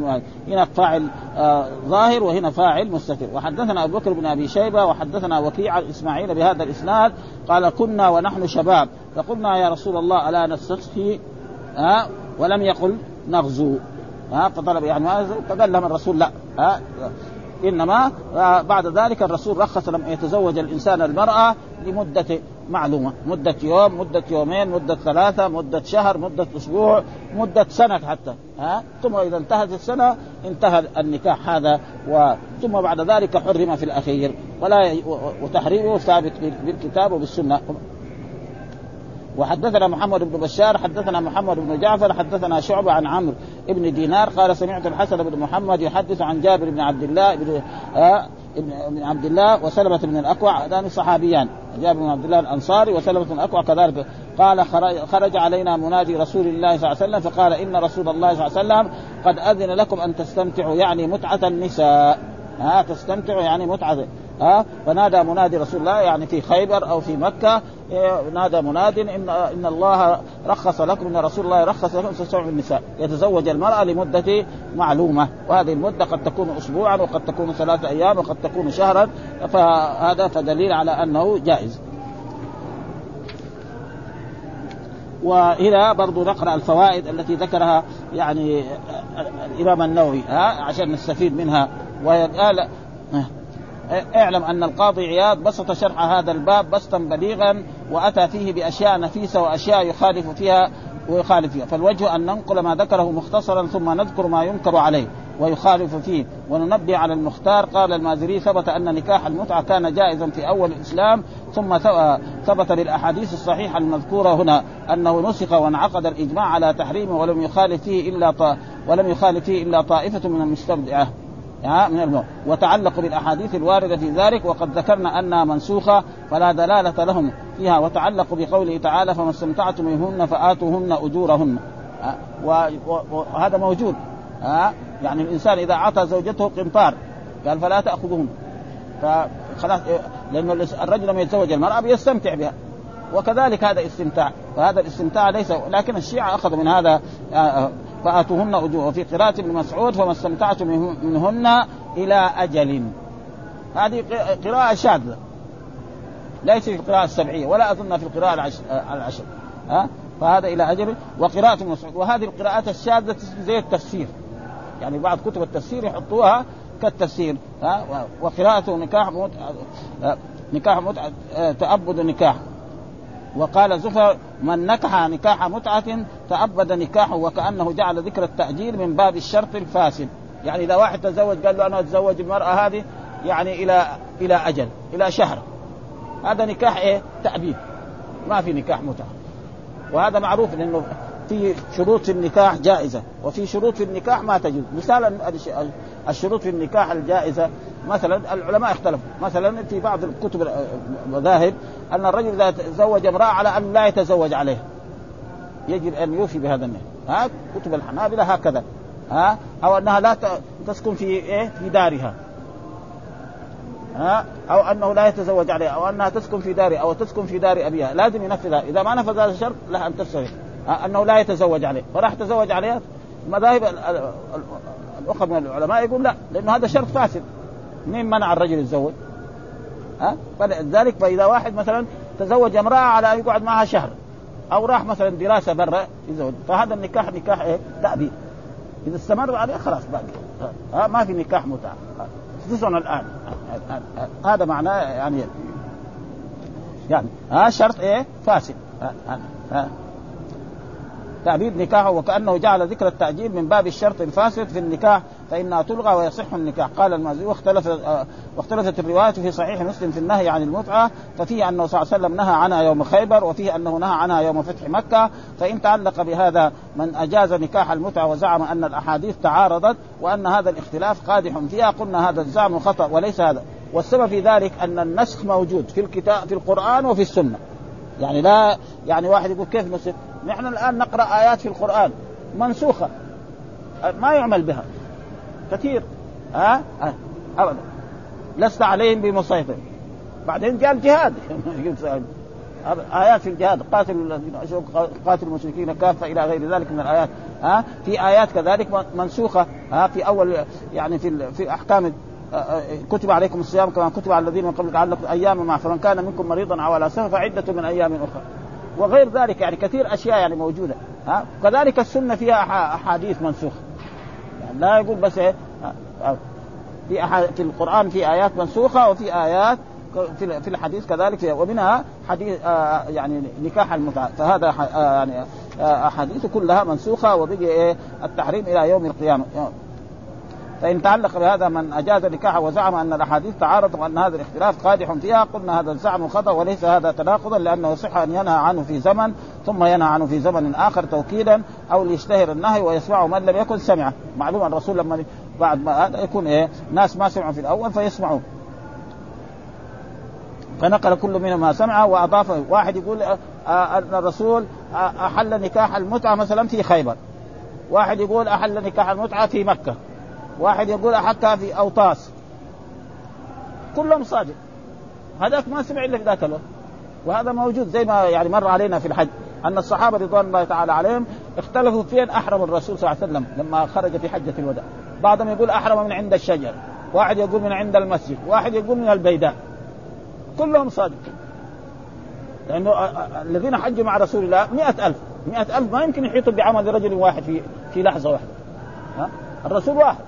هنا فاعل آه ظاهر وهنا فاعل مستتر. وحدثنا أبو بكر بن أبي شيبة وحدثنا وكيع إسماعيل بهذا الإسناد. قال كنا ونحن شباب. فقلنا يا رسول الله ألا نستسقي آه ولم يقل نغزو. ها فطلب يعني فقال لهم الرسول لا ها إنما بعد ذلك الرسول رخص لما يتزوج الإنسان المرأة لمدة معلومة مدة يوم مدة يومين مدة ثلاثة مدة شهر مدة أسبوع مدة سنة حتى ها ثم إذا انتهت السنة انتهى النكاح هذا. ثم بعد ذلك حرم في الأخير ولا. وتحريمه ثابت بالكتاب وبالسنة وحدثنا محمد بن بشار حدثنا محمد بن جعفر حدثنا شعبة عن عمرو بن دينار قال سمعت الحسن بن محمد يحدث عن جابر بن عبد الله بن آه ابن عبد الله وسلمة بن الأكوع هذان صحابيان جابر بن عبد الله الأنصاري وسلمة بن الأكوع كذلك قال خرج علينا منادي رسول الله صلى الله عليه وسلم فقال إن رسول الله صلى الله عليه وسلم قد أذن لكم أن تستمتعوا يعني متعة النساء. ها تستمتعوا يعني متعة ها؟ فنادى منادي رسول الله يعني في خيبر أو في مكة إيه، نادى مناد إن إن الله رخص لكم إن رسول الله رخص لكم تستمتعوا النساء. يتزوج المرأة لمدة معلومة. وهذه المدة قد تكون اسبوعا وقد تكون ثلاثة أيام وقد تكون شهرا. فهذا فدليل على أنه جائز. وهنا برضو نقرأ الفوائد التي ذكرها يعني الإمام النووي ها عشان نستفيد منها. وهي قال اعلم أن القاضي عياض بسط شرح هذا الباب بسطا بليغا وأتى فيه بأشياء نفيسة وأشياء يخالف فيها ويخالف فيها فالوجه أن ننقل ما ذكره مختصرا ثم نذكر ما ينكر عليه ويخالف فيه وننبه على المختار قال المازري ثبت أن نكاح المتعة كان جائزا في أول الإسلام ثم ثبت بالأحاديث الصحيحة المذكورة هنا أنه نسخ وانعقد الإجماع على تحريمه ولم يخالف فيه إلا. ولم يخالف فيه إلا طائفة من المستبدعه من الموت. وتعلق بالأحاديث الواردة في ذلك وقد ذكرنا أنها منسوخة فلا دلالة لهم فيها وتعلق بقوله تعالى فما استمتعتم منهن فآتوهن أجورهن. وهذا موجود. يعني الإنسان إذا أعطى زوجته قنطار قال فلا تأخذهن. فخلاص لأنه الرجل لما يتزوج المرأة بيستمتع بها وكذلك هذا استمتاع فهذا الاستمتاع ليس لكن الشيعة أخذوا من هذا آه، فأتوهن اجور وفي قراءة ابن مسعود فما استمتعتم منهن إلى أجل. هذه قراءة شاذة. ليس في القراءة السبعية ولا أظن في القراءة العشر, العشر. ها؟ فهذا إلى أجل. وقراءة ابن مسعود. وهذه القراءات الشاذة زي التفسير. يعني بعض كتب التفسير يحطوها كالتفسير. ها؟ وقراءة نكاح متعة نكاح متعة تأبد نكاح. وقال زفر من نكح نكاح متعة تأبد نكاحه وكأنه جعل ذكر التأجيل من باب الشرط الفاسد. يعني إذا واحد تزوج قال له أنا أتزوج المرأة هذه يعني إلى إلى أجل إلى شهر. هذا نكاح إيه؟ تأبيد. ما في نكاح متعة. وهذا معروف لأنه في شروط في النكاح جائزة وفي شروط في النكاح ما تجوز. مثال الشروط في النكاح الجائزة مثلا العلماء اختلفوا. مثلا في بعض الكتب المذاهب أن الرجل إذا تزوج امرأة على أن لا يتزوج عليها. يجب أن يوفي بهذا النهي ها؟ كتب الحنابلة هكذا. ها؟ أو أنها لا تسكن في إيه؟ في دارها. ها؟ أو أنه لا يتزوج عليها أو أنها تسكن في دارها أو تسكن في دار أبيها. لازم ينفذها. إذا ما نفذ هذا الشرط لها أن تفسخ أنه لا يتزوج عليه. فراح تزوج عليها المذاهب الاخرى من العلماء يقول لا لأنه هذا شرط فاسد. مين منع الرجل يتزوج؟ ها؟ فلذلك فإذا واحد مثلا تزوج امرأة على أن يقعد معها شهر أو راح مثلا دراسة برا يزوج فهذا النكاح نكاح إيه؟ تأبيد إذا استمر عليه خلاص بعد ها؟ ما في نكاح متعه خصوصا الآن. هذا معناه يعني يعني ها شرط إيه؟ فاسد. ها ها. تعبيد نكاحه وكأنه جعل ذكر التاجيل من باب الشرط الفاسد في النكاح فإنها تلغى ويصح النكاح. قال المازي واختلف واختلفت الروايات في صحيح مسلم في النهي عن المتعة ففيه أنه صلى الله عليه وسلم نهى عنها يوم خيبر وفيه أنه نهى عنها يوم فتح مكة. فإن تعلق بهذا من أجاز نكاح المتعة وزعم أن الأحاديث تعارضت وأن هذا الاختلاف قادح فيها قلنا هذا الزعم خطأ وليس هذا. والسبب في ذلك أن النسخ موجود في الكتاب في القرآن وفي السنة. يعني لا يعني واحد يقول كيف نسخ نحن الآن نقرأ آيات في القرآن منسوخة. ما يعمل بها. كثير. ها؟ أه؟ أبدا. لست عليهم بمسيطر. بعدين جاء الجهاد. آيات في الجهاد. قاتل الذين قاتل المشركين كافة إلى غير ذلك من الآيات. ها؟ في آيات كذلك منسوخة. ها؟ في أول يعني في في أحكام كتب عليكم الصيام كما كتب على الذين من قبل لعلكم أياما مع فمن كان منكم مريضا أو على سفر فعدة من أيام أخرى. وغير ذلك يعني كثير أشياء يعني موجودة. ها؟ كذلك السنة فيها أحاديث منسوخة. يعني لا يقول بس إيه؟ في في القرآن في آيات منسوخة وفي آيات في الحديث كذلك. ومنها حديث آه يعني نكاح المتعه فهذا آه يعني آه أحاديث كلها منسوخة وبقي إيه؟ التحريم إلى يوم القيامة. فإن تعلق بهذا من أجاز النكاح وزعم أن الأحاديث تعارض وأن هذا الاختلاف قادح فيها قلنا هذا الزعم خطأ وليس هذا تناقضا لأنه يصح أن ينهى عنه في زمن ثم ينهى عنه في زمن آخر توكيدا أو ليشتهر النهي ويسمعه من لم يكن سمعه. معلوم الرسول لما بعد ما يكون إيه؟ ناس ما سمعوا في الأول فيسمعوا. فنقل كل منهم ما سمعه وأضاف واحد يقول آه، آه، أن الرسول آه، أحل نكاح المتعة مثلا في خيبر. واحد يقول أحل نكاح المتعة في مكة. واحد يقول احكها في اوطاس كلهم صادق. هذاك ما سمع إلا في ذاك الوقت. وهذا موجود زي ما يعني مر علينا في الحج أن الصحابة رضوان الله تعالى عليهم اختلفوا فين أحرم الرسول صلى الله عليه وسلم لما خرج في حجة الوداع. بعضهم يقول أحرم من عند الشجر واحد يقول من عند المسجد واحد يقول من البيداء. كلهم صادقين لأنه الذين حجوا مع رسول الله مئة ألف مئة ألف ما يمكن يحيطوا بعمل رجل واحد في في لحظة واحدة. ها؟ الرسول واحد؟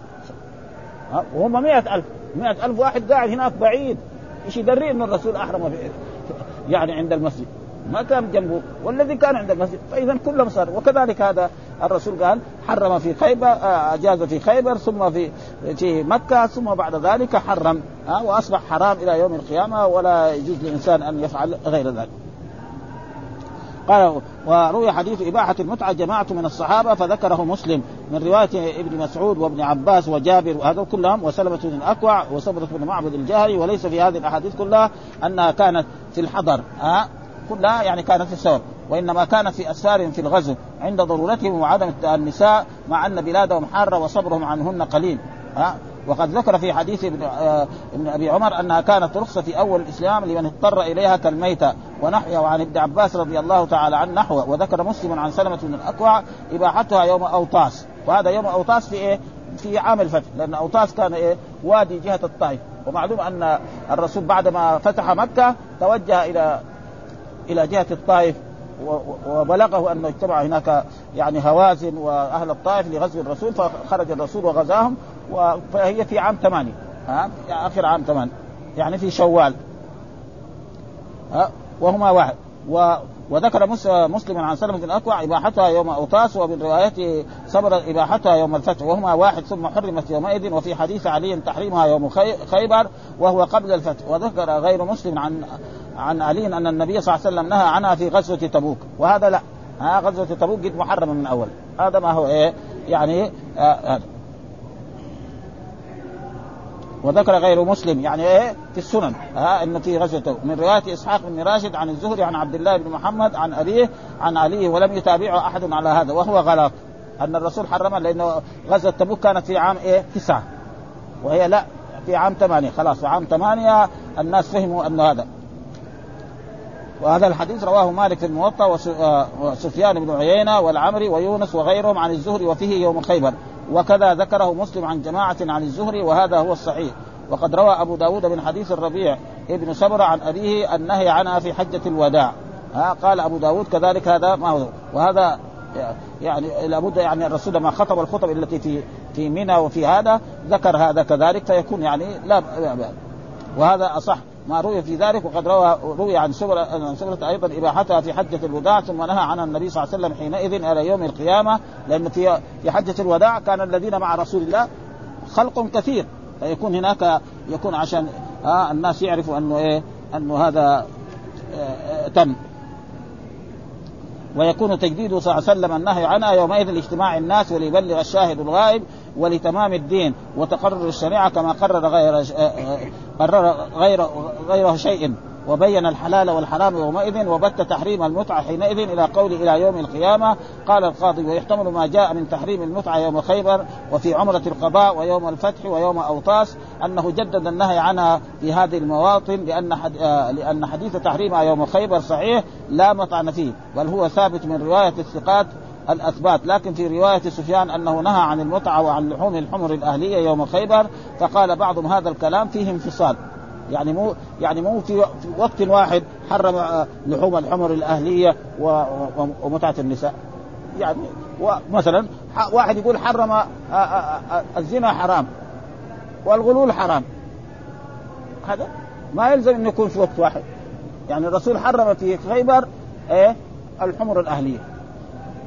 وهم مئة ألف مئة ألف واحد قاعد هناك بعيد. إيش يدري إن الرسول أحرم يعني عند المسجد؟ ما كان جنبه والذي كان عند المسجد. فإذا كلهم صار. وكذلك هذا الرسول قال حرم في خيبر آه، اجاز في خيبر ثم في في مكة ثم بعد ذلك حرم ها وأصبح حرام إلى يوم القيامة ولا يجوز للإنسان أن يفعل غير ذلك. قال وروي حديث إباحة المتعة جماعة من الصحابة فذكره مسلم من رواية ابن مسعود وابن عباس وجابر وهذا كلهم وسلمة بن الأكوع وصبرة بن معبد الجهري وليس في هذه الأحاديث كلها أنها كانت في الحضر ها؟ كلها يعني كانت في السفر وإنما كانت في أسفار في الغزو عند ضرورتهم وعدم النساء مع أن بلادهم حارة وصبرهم عنهن قليل ها؟ وقد ذكر في حديث ابن, آه ابن أبي عمر أنها كانت رخصة في أول الإسلام لمن اضطر إليها كالميتة ونحيا وعن ابن عباس رضي الله تعالى عنه نحوه وذكر مسلم عن سلمة بن الأكوع إباحتها يوم أوطاس وهذا يوم أوطاس في إيه؟ في عام الفتح لأن أوطاس كان إيه؟ وادي جهة الطائف ومعلوم أن الرسول بعد ما فتح مكة توجه إلى إلى جهة الطائف وبلغه انه اجتمع هناك يعني هوازن وأهل الطائف لغزو الرسول فخرج الرسول وغزاهم فهي في عام ثمانية ها؟ آخر عام ثمانية يعني في شوال ها؟ وهما واحد. و وذكر مسلم عن سلمة الأكوع إباحتها يوم أوطاس ومن روايته صبر إباحتها يوم الفتح وهما واحد ثم حرمت يومئذ وفي حديث علي تحريمها يوم خيبر وهو قبل الفتح. وذكر غير مسلم عن عن علي أن النبي صلى الله عليه وسلم نهى عنها في غزوة تبوك. وهذا لا. ها غزوة تبوك قد محرمة من أول هذا ما هو إيه؟ يعني آه هذا وذكر غير مسلم يعني إيه؟ في السنن. ها انه في غزوة من رواية إسحاق بن راشد عن الزهري عن عبد الله بن محمد عن أبيه عن علي ولم يتابعه أحد على هذا وهو غلط. أن الرسول حرمها لأنه غزوة تبوك كانت في عام إيه؟ تسعة. وهي لا في عام ثمانية. خلاص في عام ثمانية الناس فهموا انه هذا. وهذا الحديث رواه مالك في الموطأ آه، وسفيان بن عيينة والعمري ويونس وغيرهم عن الزهري وفيه يوم خيبر. وكذا ذكره مسلم عن جماعة عن الزهري وهذا هو الصحيح. وقد روى أبو داود من حديث الربيع ابن سبرة عن أبيه النهي عنها في حجة الوداع. ها قال أبو داود كذلك هذا ما هو. وهذا يعني لابد يعني الرسول لما خطب الخطب التي في في منى وفي هذا ذكر هذا كذلك فيكون يعني لا. وهذا أصح. ما روي في ذلك وقد روى روي عن سبرة عن سبرة أيضا إباحتها في حجة الوداع ثم نهى عنها النبي صلى الله عليه وسلم حينئذ إلى يوم القيامة لأن في في حجة الوداع كان الذين مع رسول الله خلق كثير فيكون هناك يكون عشان آه الناس يعرفوا أنه إيه أنه هذا آه تم. ويكون تجديده صلى الله عليه وسلم النهي عنها يومئذ لاجتماع الناس وليبلغ الشاهد الغائب ولتمام الدين وتقرر الشريعة كما قرر غير آه، آه، قرر غير غيره شيء. وبين الحلال والحرام يومئذ وبت تحريم المتعة حينئذ إلى قول إلى يوم القيامة. قال القاضي ويحتمل ما جاء من تحريم المتعة يوم خيبر وفي عمرة القضاء ويوم الفتح ويوم أوطاس أنه جدد النهي عنها في هذه المواطن لأن حد... آه لأن حديث تحريمها يوم خيبر صحيح لا مطعن فيه بل هو ثابت من رواية الثقات الأثبات. لكن في رواية سفيان أنه نهى عن المتعة وعن لحوم الحمر الأهلية يوم خيبر فقال بعضهم هذا الكلام فيه انفصال. يعني مو يعني مو في وقت واحد حرم آه، لحوم الحمر الأهلية ومتعة النساء. يعني مثلا واحد يقول حرم آه، آه، الزنا حرام والغلول حرام. هذا ما يلزم إنه يكون في وقت واحد. يعني الرسول حرم في خيبر إيه؟ الحمر الأهلية.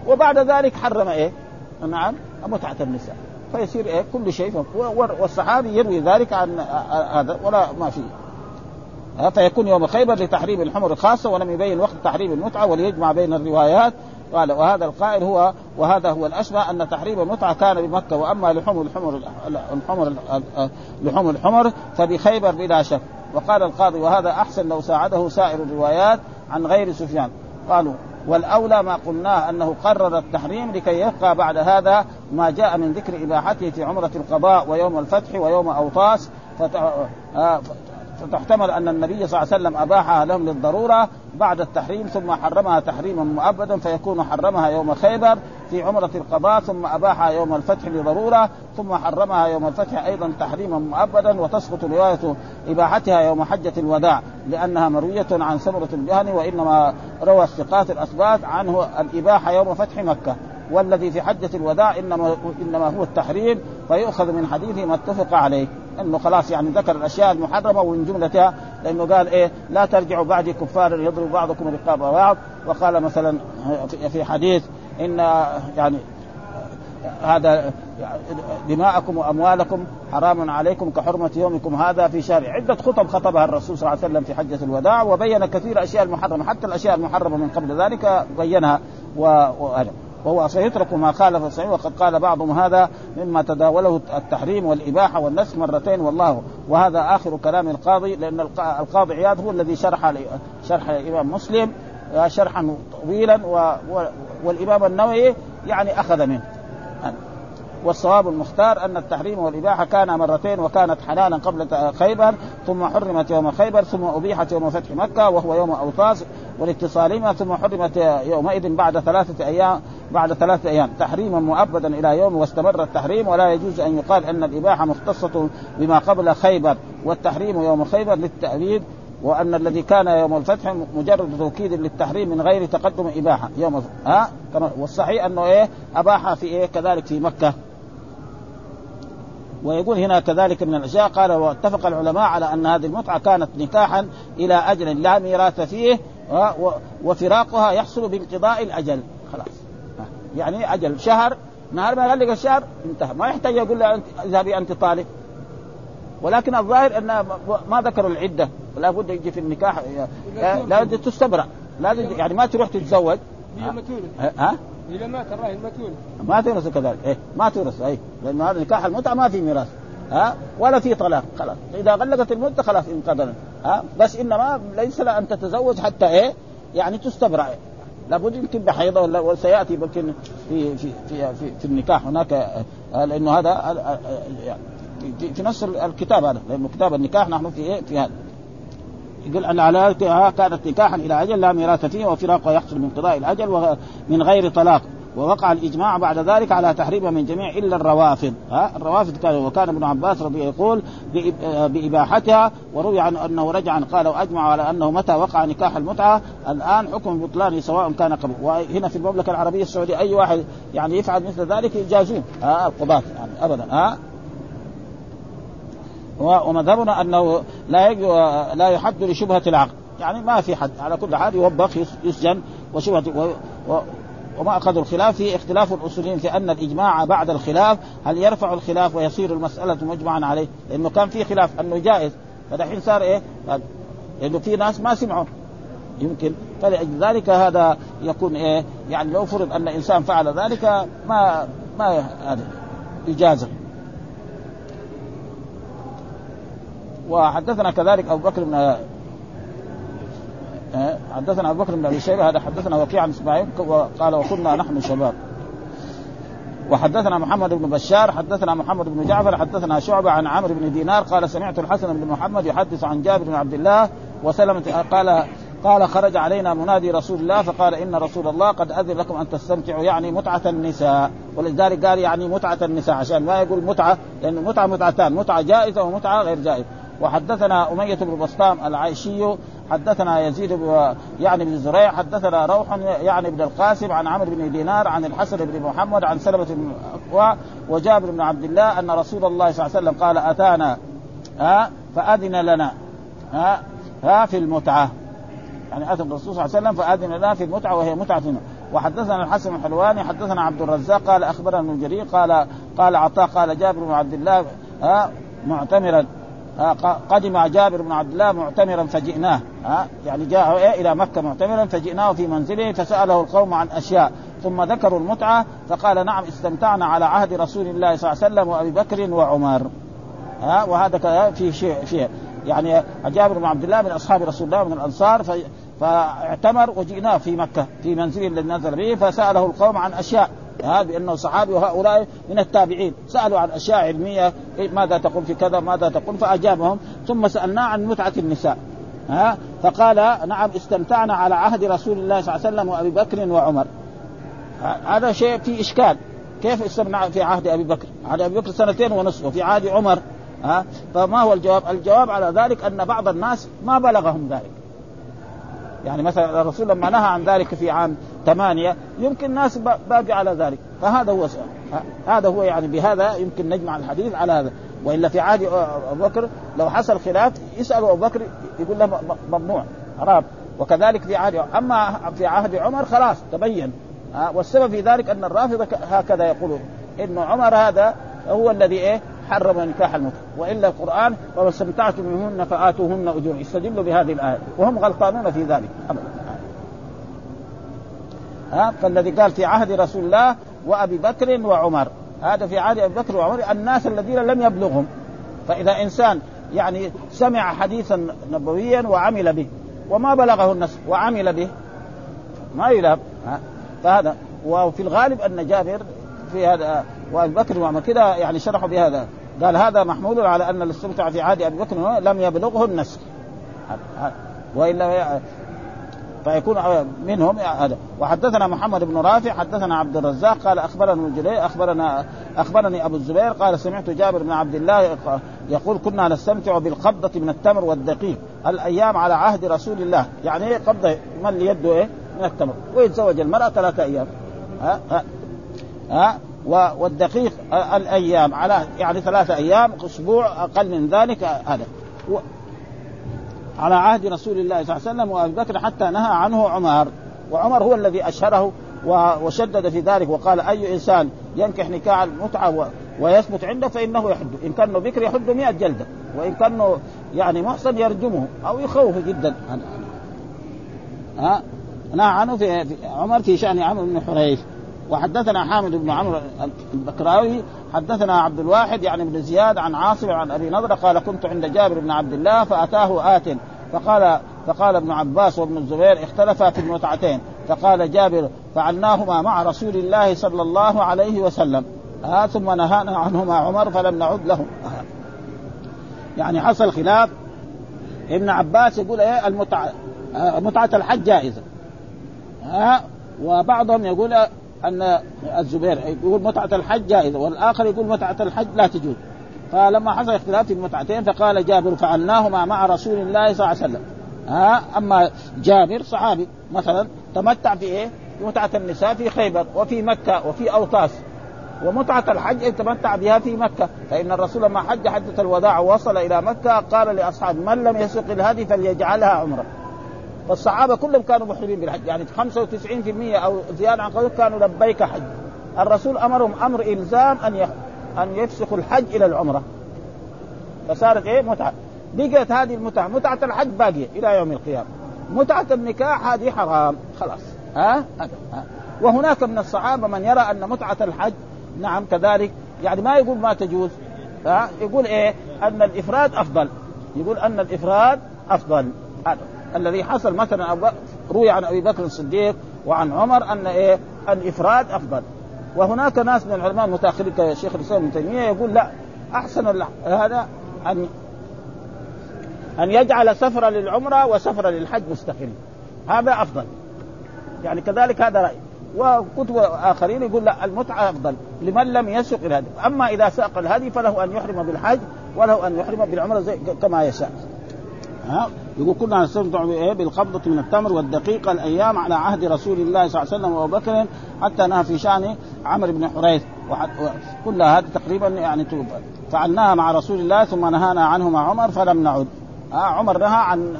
وبعد ذلك حرم إيه؟ نعم متعة النساء. فيصير إيه؟ كل شيء والصحابي يروي ذلك عن هذا ولا ما في. فيكون يوم خيبر لتحريم الحمر الخاصة ولم يبين وقت تحريم المتعة وليجمع بين الروايات. قال وهذا القائل هو وهذا هو الأشبه أن تحريم المتعة كان بمكة وأما لحوم الحمر الحمر لحوم الحمر فبخيبر بلا شك. وقال القاضي وهذا أحسن لو ساعده سائر الروايات عن غير سفيان. قالوا والأولى ما قلناه أنه قرر التحريم لكي يبقى بعد هذا ما جاء من ذكر إباحته في عمرة القضاء ويوم الفتح ويوم أوطاس فتحتمل أن النبي صلى الله عليه وسلم أباحها لهم للضرورة بعد التحريم ثم حرمها تحريما مؤبدا فيكون حرمها يوم خيبر في عمرة القضاء ثم أباحها يوم الفتح لضرورة ثم حرمها يوم الفتح أيضا تحريما مؤبدا وتسقط رواية إباحتها يوم حجة الوداع لأنها مروية عن سمرة الجهني وإنما روى الثقات الأثبات عنه الإباحة يوم فتح مكة. والذي في حجة الوداع إنما إنما هو التحريم فيؤخذ من حديثه ما اتفق عليه. إنه خلاص يعني ذكر الأشياء المحرمة ومن جملتها لأنه قال إيه لا ترجعوا بعدي كفارا يضرب بعضكم رقاب بعض. وقال مثلا في حديث إن يعني هذا دماءكم وأموالكم حرام عليكم كحرمة يومكم هذا في شهر. عدة خطب خطبها الرسول صلى الله عليه وسلم في حجة الوداع وبين كثير اشياء المحرمة حتى الأشياء المحرمة من قبل ذلك بينها وهذا وهو سيترك ما خالف الصحيح وقد قال بعضهم هذا مما تداوله التحريم والإباحة والنسخ مرتين والله. وهذا آخر كلام القاضي لأن القاضي عياض هو الذي شرح شرح الإمام مسلم شرحا طويلا والإمام النووي يعني أخذ منه. والصواب المختار أن التحريم والإباحة كان مرتين وكانت حلالا قبل خيبر ثم حرمت يوم خيبر ثم أبيحت يوم فتح مكة وهو يوم أوطاس والاتصالهما ثم حرمت يومئذ بعد ثلاثة أيام بعد ثلاثة أيام. تحريما مؤبدا إلى يوم واستمر التحريم ولا يجوز أن يقال أن الإباحة مختصة بما قبل خيبر. والتحريم يوم خيبر للتأبيد وأن الذي كان يوم الفتح مجرد توكيد للتحريم من غير تقدم إباحة. يوم ها؟ والصحيح أنه إيه؟ اباحه في إيه؟ كذلك في مكة. ويقول هنا كذلك من الأشياء قال واتفق العلماء على أن هذه المتعة كانت نكاحا إلى أجل لا ميراث فيه وفراقها يحصل بانقضاء الأجل. خلاص. يعني أجل شهر نهار ما يغلق الشهر انتهى. ما يحتاج يقول له اذهبي أنت طالب ولكن الظاهر أن ما ذكروا العدة. ولا بد يجي في النكاح لا تستبرأ. لازم يعني ما تروح تتزوج. ها؟ إذا مات الراهن ما تورث ما تورث كذلك. إيه ما تورث اي لأنه هذا نكاح المتعة ما في ميراث. ها؟ ولا في طلاق خلاص. إذا غلقت المدة خلاص انقضى ها؟ بس إنما ليس لها أن تتزوج حتى إيه يعني تستبرع لابد يمكن بحيضة ولا وسيأتي يمكن في في في في, في النكاح هناك آه، لأنه هذا يعني في نص الكتاب هذا لأنه كتاب النكاح نحن في إيه؟ في هذا. يقول أن على كانت نكاحا إلى أجل لا ميراث فيه وفراقه يحصل من قضاء الأجل ومن غير طلاق. ووقع الإجماع بعد ذلك على تحريمها من جميع إلا الروافض. ها؟ الروافض كان وكان ابن عباس رضي يقول بإباحتها وروي عن أنه رجع قال وأجمع على أنه متى وقع نكاح المتعة. الآن حكم بطلانه سواء كان قبل. وهنا في المملكة العربية السعودية أي واحد يعني يفعل مثل ذلك يجازون. ها؟ القضاة يعني ابدا. ها؟ ومذهبنا أنه لا لا يحد لشبهة العقل. يعني ما في حد. على كل حال يوبخ يسجن وشبهه و... أخذوا الخلاف في اختلاف الأصوليين في أن الإجماع بعد الخلاف هل يرفع الخلاف ويصير المسألة مجمعا عليه؟ لأنه كان في خلاف أنه جائز فدحين صار إيه؟ لأنه في ناس ما سمعوا يمكن فلأجل ذلك هذا يكون إيه؟ يعني لو فرض أن إنسان فعل ذلك ما ما هذا إجازة وحدثنا كذلك أبو بكر بن حدثنا أبو بكر بن أبي شيبة هذا حدثنا وكيع عن إسماعيل قال وكنا نحن شباب. وحدثنا محمد بن بشار حدثنا محمد بن جعفر حدثنا شعبة عن عمرو بن دينار قال سمعت الحسن بن محمد يحدث عن جابر بن عبد الله وسلمة قال قال خرج علينا منادي رسول الله فقال إن رسول الله قد أذن لكم أن تستمتعوا يعني متعة النساء. ولذلك قال يعني متعة النساء عشان ما يقول متعة لأنه متعة متعتان متعة جائزة ومتعة غير جائزة. وحدثنا أمية بن بسطام العيشي حدثنا يزيد بن يعني بن زريع حدثنا روح يعني بن القاسم عن عمرو بن دينار عن الحسن بن محمد عن سلمة بن أكوى وجابر بن عبد الله أن رسول الله صلى الله عليه وسلم قال أتانا ها؟ فأذن لنا ها؟ ها في المتعة. يعني أتى الرسول صلى الله عليه وسلم فأذن لنا في المتعة وهي متعة وحدثنا الحسن الحلواني حدثنا عبد الرزاق قال أخبرنا ابن جرير قال قال عطاء قال جابر بن عبد الله ها؟ معتمرا. قدم جابر بن عبد الله معتمرا فجئناه ها يعني جاء إيه؟ إلى مكة معتمرا فجئناه في منزله فسأله القوم عن أشياء ثم ذكروا المتعة فقال نعم استمتعنا على عهد رسول الله صلى الله عليه وسلم وأبي بكر وعمر ها وهذا في شيء شيء. يعني جابر بن عبد الله من أصحاب رسول الله من الأنصار فاعتمر وجئناه في مكة في منزله الذي نزل به فسأله القوم عن أشياء. هذا بانه صحابي وهؤلاء من التابعين. سألوا عن أشياء علمية ماذا تقول في كذا ماذا تقول فأجابهم. ثم سألناه عن متعة النساء. ها؟ فقال نعم استمتعنا على عهد رسول الله صلى الله عليه وسلم وأبي بكر وعمر. هذا شيء في إشكال. كيف استمتع في عهد أبي بكر؟ عهد أبي بكر سنتين ونصف وفي عهد عمر. ها؟ فما هو الجواب؟ الجواب على ذلك أن بعض الناس ما بلغهم ذلك. يعني مثلا الرسول لما نهى عن ذلك في عام ثمانية يمكن الناس باقي على ذلك. فهذا هو هذا هو يعني بهذا يمكن نجمع الحديث على هذا. وإلا في عهد أبو بكر لو حصل خلاف يسالوا أبو بكر يقول له ممنوع حرام. وكذلك في عهد أما في عهد عمر خلاص تبين. والسبب في ذلك أن الرافضه هكذا يقولون إنه عمر هذا هو الذي إيه؟ حرم نكاح المتعة وإلا القرآن وما استمتعتم منهن فآتوهن اجور يستدلوا بهذه الآية. وهم غلطانون في ذلك. ابدا. ها فالذي قال في عهد رسول الله وأبي بكر وعمر. هذا في عهد أبي بكر وعمر الناس الذين لم يبلغهم. فإذا إنسان يعني سمع حديثا نبويا وعمل به وما بلغه الناس وعمل به ما يلام فهذا. وفي الغالب أن جابر في هذا وأبي بكر وعمر كذا يعني شرحوا بهذا. قال هذا محمول على أن الاستمتاع في عهد أبي بكر لم يبلغه النسخ وإلا فيكون منهم هذا. وحدثنا محمد بن رافع حدثنا عبد الرزاق قال أخبرنا الجليل اخبرنا أخبرني أبو الزبير قال سمعت جابر بن عبد الله يقول كنا نستمتع بالقبضة من التمر والدقيق الأيام على عهد رسول الله. يعني إيه قبضة؟ من يده إيه؟ من التمر. ويتزوج المرأة ثلاثة أيام. ها؟ ها, ها؟ والدقيق الأيام على يعني ثلاثة أيام أسبوع أقل من ذلك هذا. على عهد رسول الله صلى الله عليه وسلم وابي بكر حتى نهى عنه عمر وعمر هو الذي اشهره وشدد في ذلك وقال اي انسان ينكح نكاح المتعه ويثبت عنده فانه يحد ان كان بكر يحد 100 جلده وان كان يعني محصن يرجمه أو يخوفه جدا ها نهى عنه في عمر في شان عمرو بن حريث وحدثنا حامد بن عمرو البكراوي حدثنا عبد الواحد يعني بن زياد عن عاصم عن أبي نضره قال كنت عند جابر بن عبد الله فأتاه آت فقال فقال ابن عباس وابن الزبير اختلفا في المتعتين فقال جابر فعلناهما مع رسول الله صلى الله عليه وسلم. آه ثم نهانا عنهما عمر فلم نعد له آه. يعني حصل خلاف. ابن عباس يقول إيه المتعه آه متعة الحج جائزة. ها آه وبعضهم يقول أن الزبير يقول متعة الحج جائزة والآخر يقول متعة الحج لا تجوز. فلما حصل اختلاف في المتعتين فقال جابر فعلناهما مع رسول الله صلى الله عليه وسلم. ها؟ أما جابر صحابي مثلا تمتع في إيه؟ متعة النساء في خيبر وفي مكة وفي أوطاس. ومتعة الحج تمتع بها في مكة. فإن الرسول لما حج حجة الوداع ووصل إلى مكة قال لأصحابه من لم يسق الهدي فليجعلها عمرة. فالصحابه كلهم كانوا محرمين بالحج يعني 95% أو زيادة عن قول كانوا لبيك حج. الرسول أمرهم أمر إلزام أن أن يفسخوا الحج إلى العمرة. فصارت إيه؟ متعة. بقيت هذه المتعة. متعة الحج باقية إلى يوم القيامة. متعة النكاح هذه حرام. خلاص. ها؟, ها؟ وهناك من الصحابة من يرى أن متعة الحج نعم كذلك. يعني ما يقول ما تجوز. ها؟ يقول إيه؟ أن الإفراد أفضل. يقول أن الإفراد أفضل. هذا. الذي حصل مثلا روي عن أبي بكر الصديق وعن عمر أن إيه؟ الافراد أفضل. وهناك ناس من العلماء المتأخرين كشيخ الإسلام ابن تيمية يقول لا أحسن هذا ان أن يجعل سفرا للعمرة وسفرا للحج مستقل. هذا أفضل. يعني كذلك هذا رأي. وكتب آخرين يقول لا المتعة أفضل لمن لم يسق الهدي. أما إذا ساق الهدي فله أن يحرم بالحج وله أن يحرم بالعمرة زي كما يشاء. ها؟ يقول كنا نستمتع بالقبضة من التمر والدقيقة الأيام على عهد رسول الله صلى الله عليه وسلم وأبو بكر حتى نهى في شأن عمرو بن حريث. كلها هذه تقريبا يعني فعلناها مع رسول الله ثم نهانا عنه مع عمر فلم نعد. ها عمر نهى عن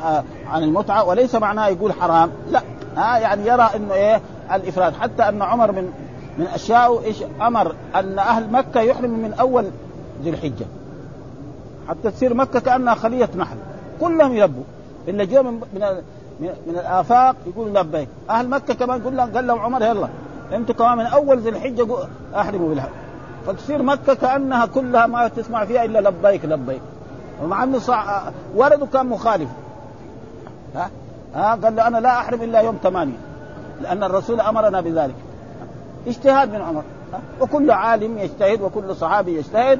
عن المتعة وليس معناه يقول حرام. لا ها يعني يرى إنه إيه الإفراد. حتى أن عمر من من أشياء إيش أمر أن أهل مكة يحرموا من أول ذي الحجة. حتى تصير مكة كأنها خلية نحل. كلهم يلبوا. اللي جو من من, من الآفاق يقولوا لبيك. أهل مكة كمان قال لهم قال لهم عمر يلا أنتم كمان من أول ذي الحجة أحرموا بالحج فتصير مكة كأنها كلها ما تسمع فيها إلا لبيك لبيك. ومع إنه صع... ولده كان مخالف. ها؟ ها؟ قال له أنا لا أحرم إلا يوم ثمانية لأن الرسول أمرنا بذلك. اجتهاد من عمر. وكل عالم يجتهد وكل صحابي يجتهد.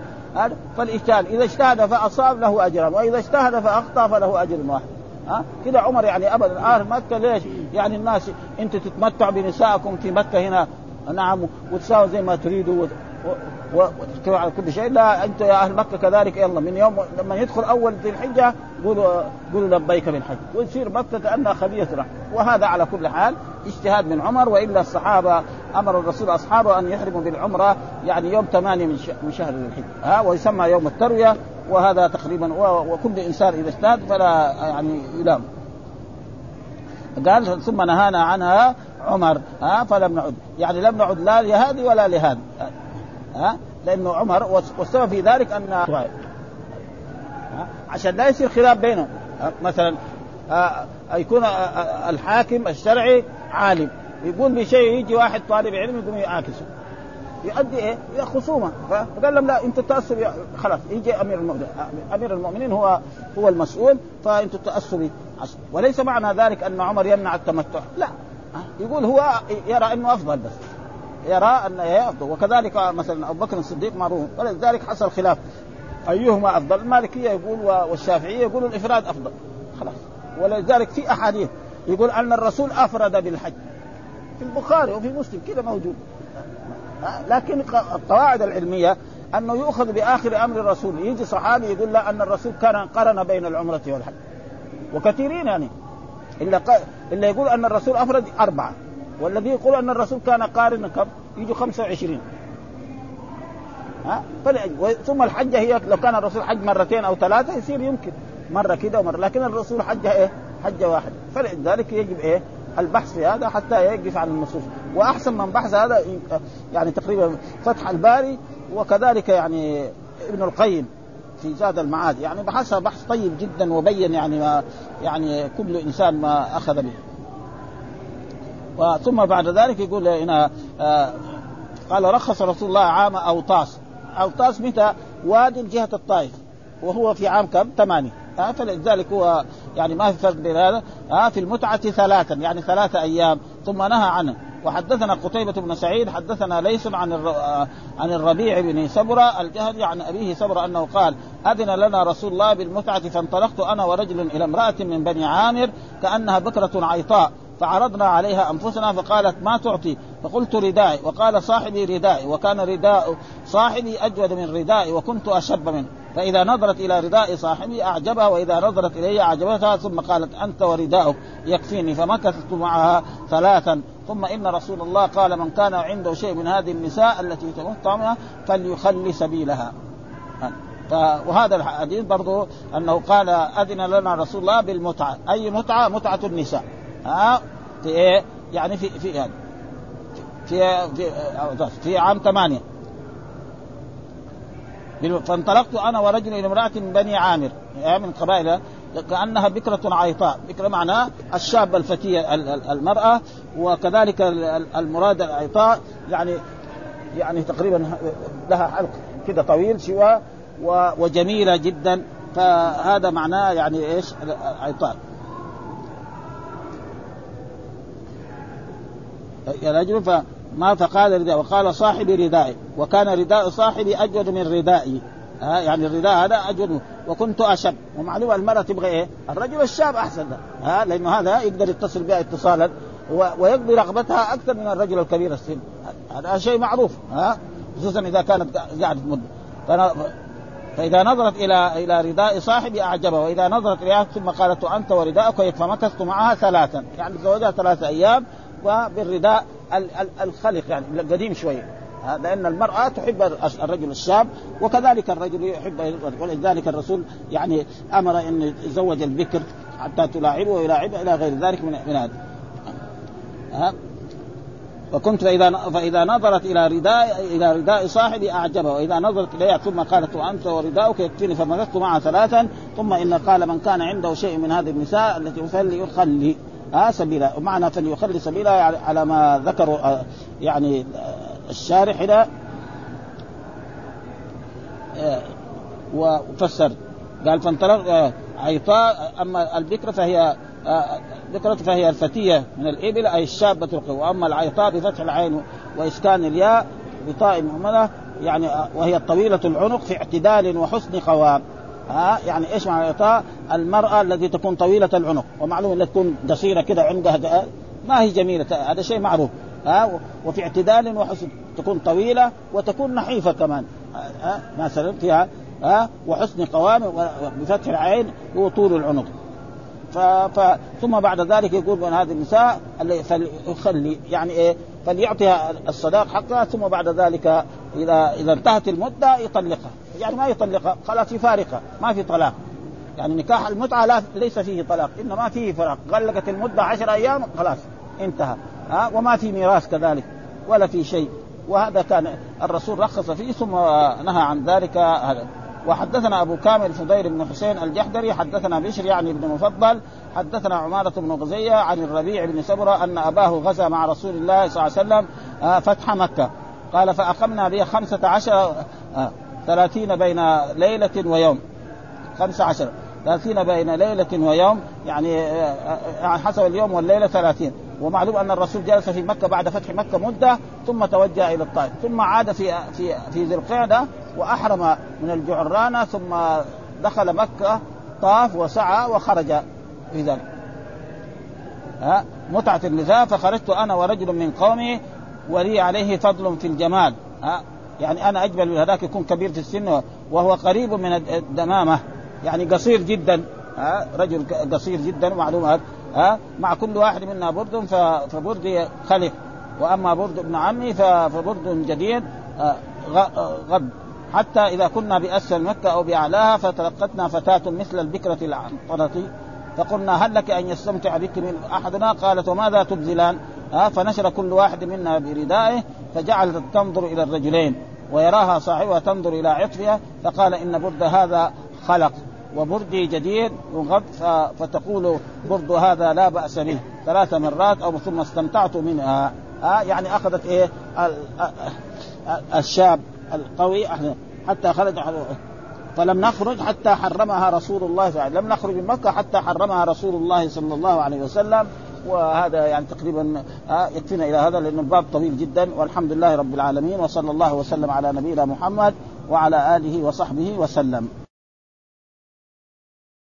فالاجتهاد إذا اجتهد فأصاب له أجران وإذا اجتهد فأخطأ فله أجر واحد. ها؟ كذا عمر يعني ابدا. أهل مكة ليش؟ يعني الناس انت تتمتع بنسائكم في مكة هنا. نعم وتساوي زي ما تريدوا وتحكموا على كل شيء. لا أنت يا أهل مكة كذلك. يلا من يوم لما يدخل أول ذي الحجة قولوا قولوا لبيك بالحج. ويصير مكة كأنها خلية رحم. وهذا على كل حال اجتهاد من عمر وإلا الصحابة أمر الرسول أصحابه أن يحرموا بالعمرة يعني يوم ثمانية من شهر ذي الحجة. ها ويسمى يوم التروية وهذا تقريبا وكل إنسان إذا اجتهد فلا يعني يلام. قال ثم نهانا عنها عمر. ها فلم نعد. يعني لم نعد لا لهذه ولا لهذه. ها؟ لأنه عمر والسبب في ذلك أن عشان لا يصير خلاف بينهم. مثلا يكون الحاكم الشرعي عالم. يقول بشيء يجي واحد طالب علم يقوم يعاكسه. يؤدي إيه؟ إلى خصومة. فقال لهم لا أنتم تاثروا خلاص يجي أمير المؤمنين. أمير المؤمنين هو هو المسؤول فانتم تاثروا وليس معنى ذلك أن عمر يمنع التمتع. لا. يقول هو يرى أنه أفضل بس. يرى أن أفضل. وكذلك مثلا أبو بكر الصديق معروف ولذلك حصل خلاف. أيهما أفضل؟ المالكية يقول والشافعية يقولوا الإفراد أفضل. خلاص. ولذلك في أحاديث يقول أن الرسول أفرد بالحج. في البخاري وفي مسلم كذا موجود. لكن القواعد العلمية أنه يؤخذ بآخر أمر الرسول. يجي صحابي يقول لا أن الرسول كان قرن بين العمرة والحج. وكثيرين يعني. إلا إلا يقول أن الرسول أفرد أربعة. والذي يقول أن الرسول كان قارنا كم؟ يجوا 25 ها؟ ثم الحجة هي لو كان الرسول حج مرتين أو ثلاثة يصير يمكن. مرة كده ومرة. لكن الرسول حجة إيه؟ حجة واحدة. فلذلك يجب إيه؟ البحث في هذا حتى يقف عن النصوص. وأحسن من بحث هذا يعني تقريبا فتح الباري وكذلك يعني ابن القيم في زاد المعاد. يعني بحثها بحث طيب جدا وبين يعني ما يعني كل إنسان ما أخذ به. ثم بعد ذلك يقول هنا آه قال رخص رسول الله عام أوطاس. أوطاس متى؟ واد جهه الطائف. وهو في عام كم؟ ثمانية. آه فلذلك هو يعني ما في فرق بين هذا. آه في المتعة ثلاثا يعني ثلاثة أيام. ثم نهى عنه. وحدثنا قتيبة بن سعيد حدثنا ليس عن عن الربيع بن سبرة الجهدي عن أبيه سبرة أنه قال أذن لنا رسول الله بالمتعة فانطلقت أنا ورجل إلى امرأة من بني عامر كأنها بكرة عيطاء. فعرضنا عليها أنفسنا فقالت ما تعطي؟ فقلت ردائي. وقال صاحبي ردائي. وكان رداء صاحبي أجود من ردائي وكنت أشب منه. فإذا نظرت إلى رداء صاحبي أعجبها وإذا نظرت إلي أعجبتها ثم قالت أنت ورداؤك. يكفيني. فمكثت معها ثلاثا. ثم إن رسول الله قال من كان عنده شيء من هذه النساء التي تمتع منها فليخلي سبيلها. وهذا الحديث برضو أنه قال أذن لنا رسول الله بالمتعة. أي متعة؟ متعة النساء. ها؟ في إيه؟ يعني في في يعني في في, في, عام ثمانية. فانطلقت أنا ورجل إلى امرأة من بني عامر من قبائل كأنها بكرة عيطاء، بكرة معناه الشابة الفتية المرأة وكذلك المراد العيطاء يعني يعني تقريبا لها حلق كده طويل شوى وجميلة جدا. فهذا معناه يعني إيش؟ عيطاء يا رجل فما فقال رداء وقال صاحبي ردائي وكان رداء صاحبي أجود من ردائي. ها يعني الرداء هذا أجود وكنت اشب ومعلوم المرأة تبغى إيه؟ الرجل الشاب أحسن ها لأنه هذا يقدر يتصل بها اتصالا ويقضي رغبتها أكثر من الرجل الكبير السن. هذا شيء معروف. ها خصوصا إذا كانت قاعدة مده فإذا نظرت إلى إلى رداء صاحبي أعجبها وإذا نظرت إليها ثم قالت أنت ورداءك فمكثت معها ثلاثا. يعني تزوجها ثلاثة أيام وبالرداء الخلق يعني القديم شوية لأن المرأة تحب الرجل الشاب وكذلك الرجل يحب ولذلك الرسول يعني أمر أن يتزوج البكر حتى تلاعبه ويلاعبه إلى غير ذلك من هذا. ها؟ فكنت فإذا فإذا نظرت إلى رداء إلى رداء صاحبي أعجبه. وإذا نظرت إليها ثم قالت وانت ورداؤك يكفيني فمكثت معها ثلاثا ثم إن قال من كان عنده شيء من هذه النساء التي فليخلي ها سبيلا. ومعنى فليخلي سبيلا يعني على ما ذكروا آه، يعني آه، الشارح هنا آه، وفسر. قال فانطلق عيطاء أما البكر فهي ذكرت فهي الفتية من الإبل أي الشابة القوى وأما العيطاء بفتح العين وإسكان الياء بطاء مهملة يعني وهي الطويلة العنق في اعتدال وحسن قوام. ها يعني إيش معنى العطاء؟ المرأة التي تكون طويلة العنق. ومعلوم إنها تكون قصيرة كده عندها ما هي جميلة هذا شيء معروف. ها وفي اعتدال وحسن تكون طويلة وتكون نحيفة كمان. ها مثلا فيها. ها وحسن قوام بفتح العين وطول العنق. ف... ف... ثم بعد ذلك يقول من هذه النساء اللي فليخلي يعني إيه فليعطيها الصداق حقها ثم بعد ذلك اذا إذا انتهت المدة يطلقها. يعني ما يطلقها خلاص يفارقها ما في طلاق. يعني نكاح المتعة لا ليس فيه طلاق إنما فيه فراق غلقت المدة عشر أيام خلاص انتهى. ها؟ وما في ميراث كذلك ولا في شيء. وهذا كان الرسول رخص فيه ثم نهى عن ذلك هذا. وحدثنا أبو كامل فضيل بن حسين الجحدري حدثنا بشر يعني بن مفضل حدثنا عمارة بن غزية عن الربيع بن سبرة أن أباه غزا مع رسول الله صلى الله عليه وسلم آه، فتح مكة. قال فأقمنا به خمسة عشر آه، ثلاثين بين ليلة ويوم. خمسة عشر. ثلاثين بين ليلة ويوم يعني آه، حسب اليوم والليلة ثلاثين. ومعلوم أن الرسول جلس في مكة بعد فتح مكة مدة ثم توجه إلى الطائف ثم عاد في في في ذي القعدة وأحرم من الجعرانه ثم دخل مكة طاف وسعى وخرج ذلك. ها؟ متعة النساء فخرجت أنا ورجل من قومي ولي عليه فضل في الجمال. ها؟ يعني أنا أجمل من هذاك يكون كبير في السن وهو قريب من الدمامة. يعني قصير جدا. ها رجل قصير جدا معلومات ها مع كل واحد منا برد فبردي خلف. وأما برد ابن عمي فبرد جديد آه، آه، غد حتى إذا كنا باسفل مكه أو بأعلاها فتلقتنا فتاة مثل البكرة العنطره فقلنا هل لك أن يستمتع بك من أحدنا؟ قالت وماذا تبذلان؟ فنشر كل واحد منا بردائه. فجعلت تنظر إلى الرجلين ويراها صاحبها تنظر إلى عطفها فقال إن برد هذا خلق وبردي جديد فتقول برد هذا لا بأس به. ثلاث مرات أو ثم استمتعت منها. آه يعني أخذت إيه؟ الشاب القوي حتى خرج فلم نخرج حتى حرمها رسول الله صلى الله عليه وسلم. لم نخرج من مكة حتى حرمها رسول الله صلى الله عليه وسلم. وهذا يعني تقريبا يكفينا إلى هذا لأن الباب طويل جدا. والحمد لله رب العالمين وصلى الله وسلم على نبينا محمد وعلى آله وصحبه وسلم.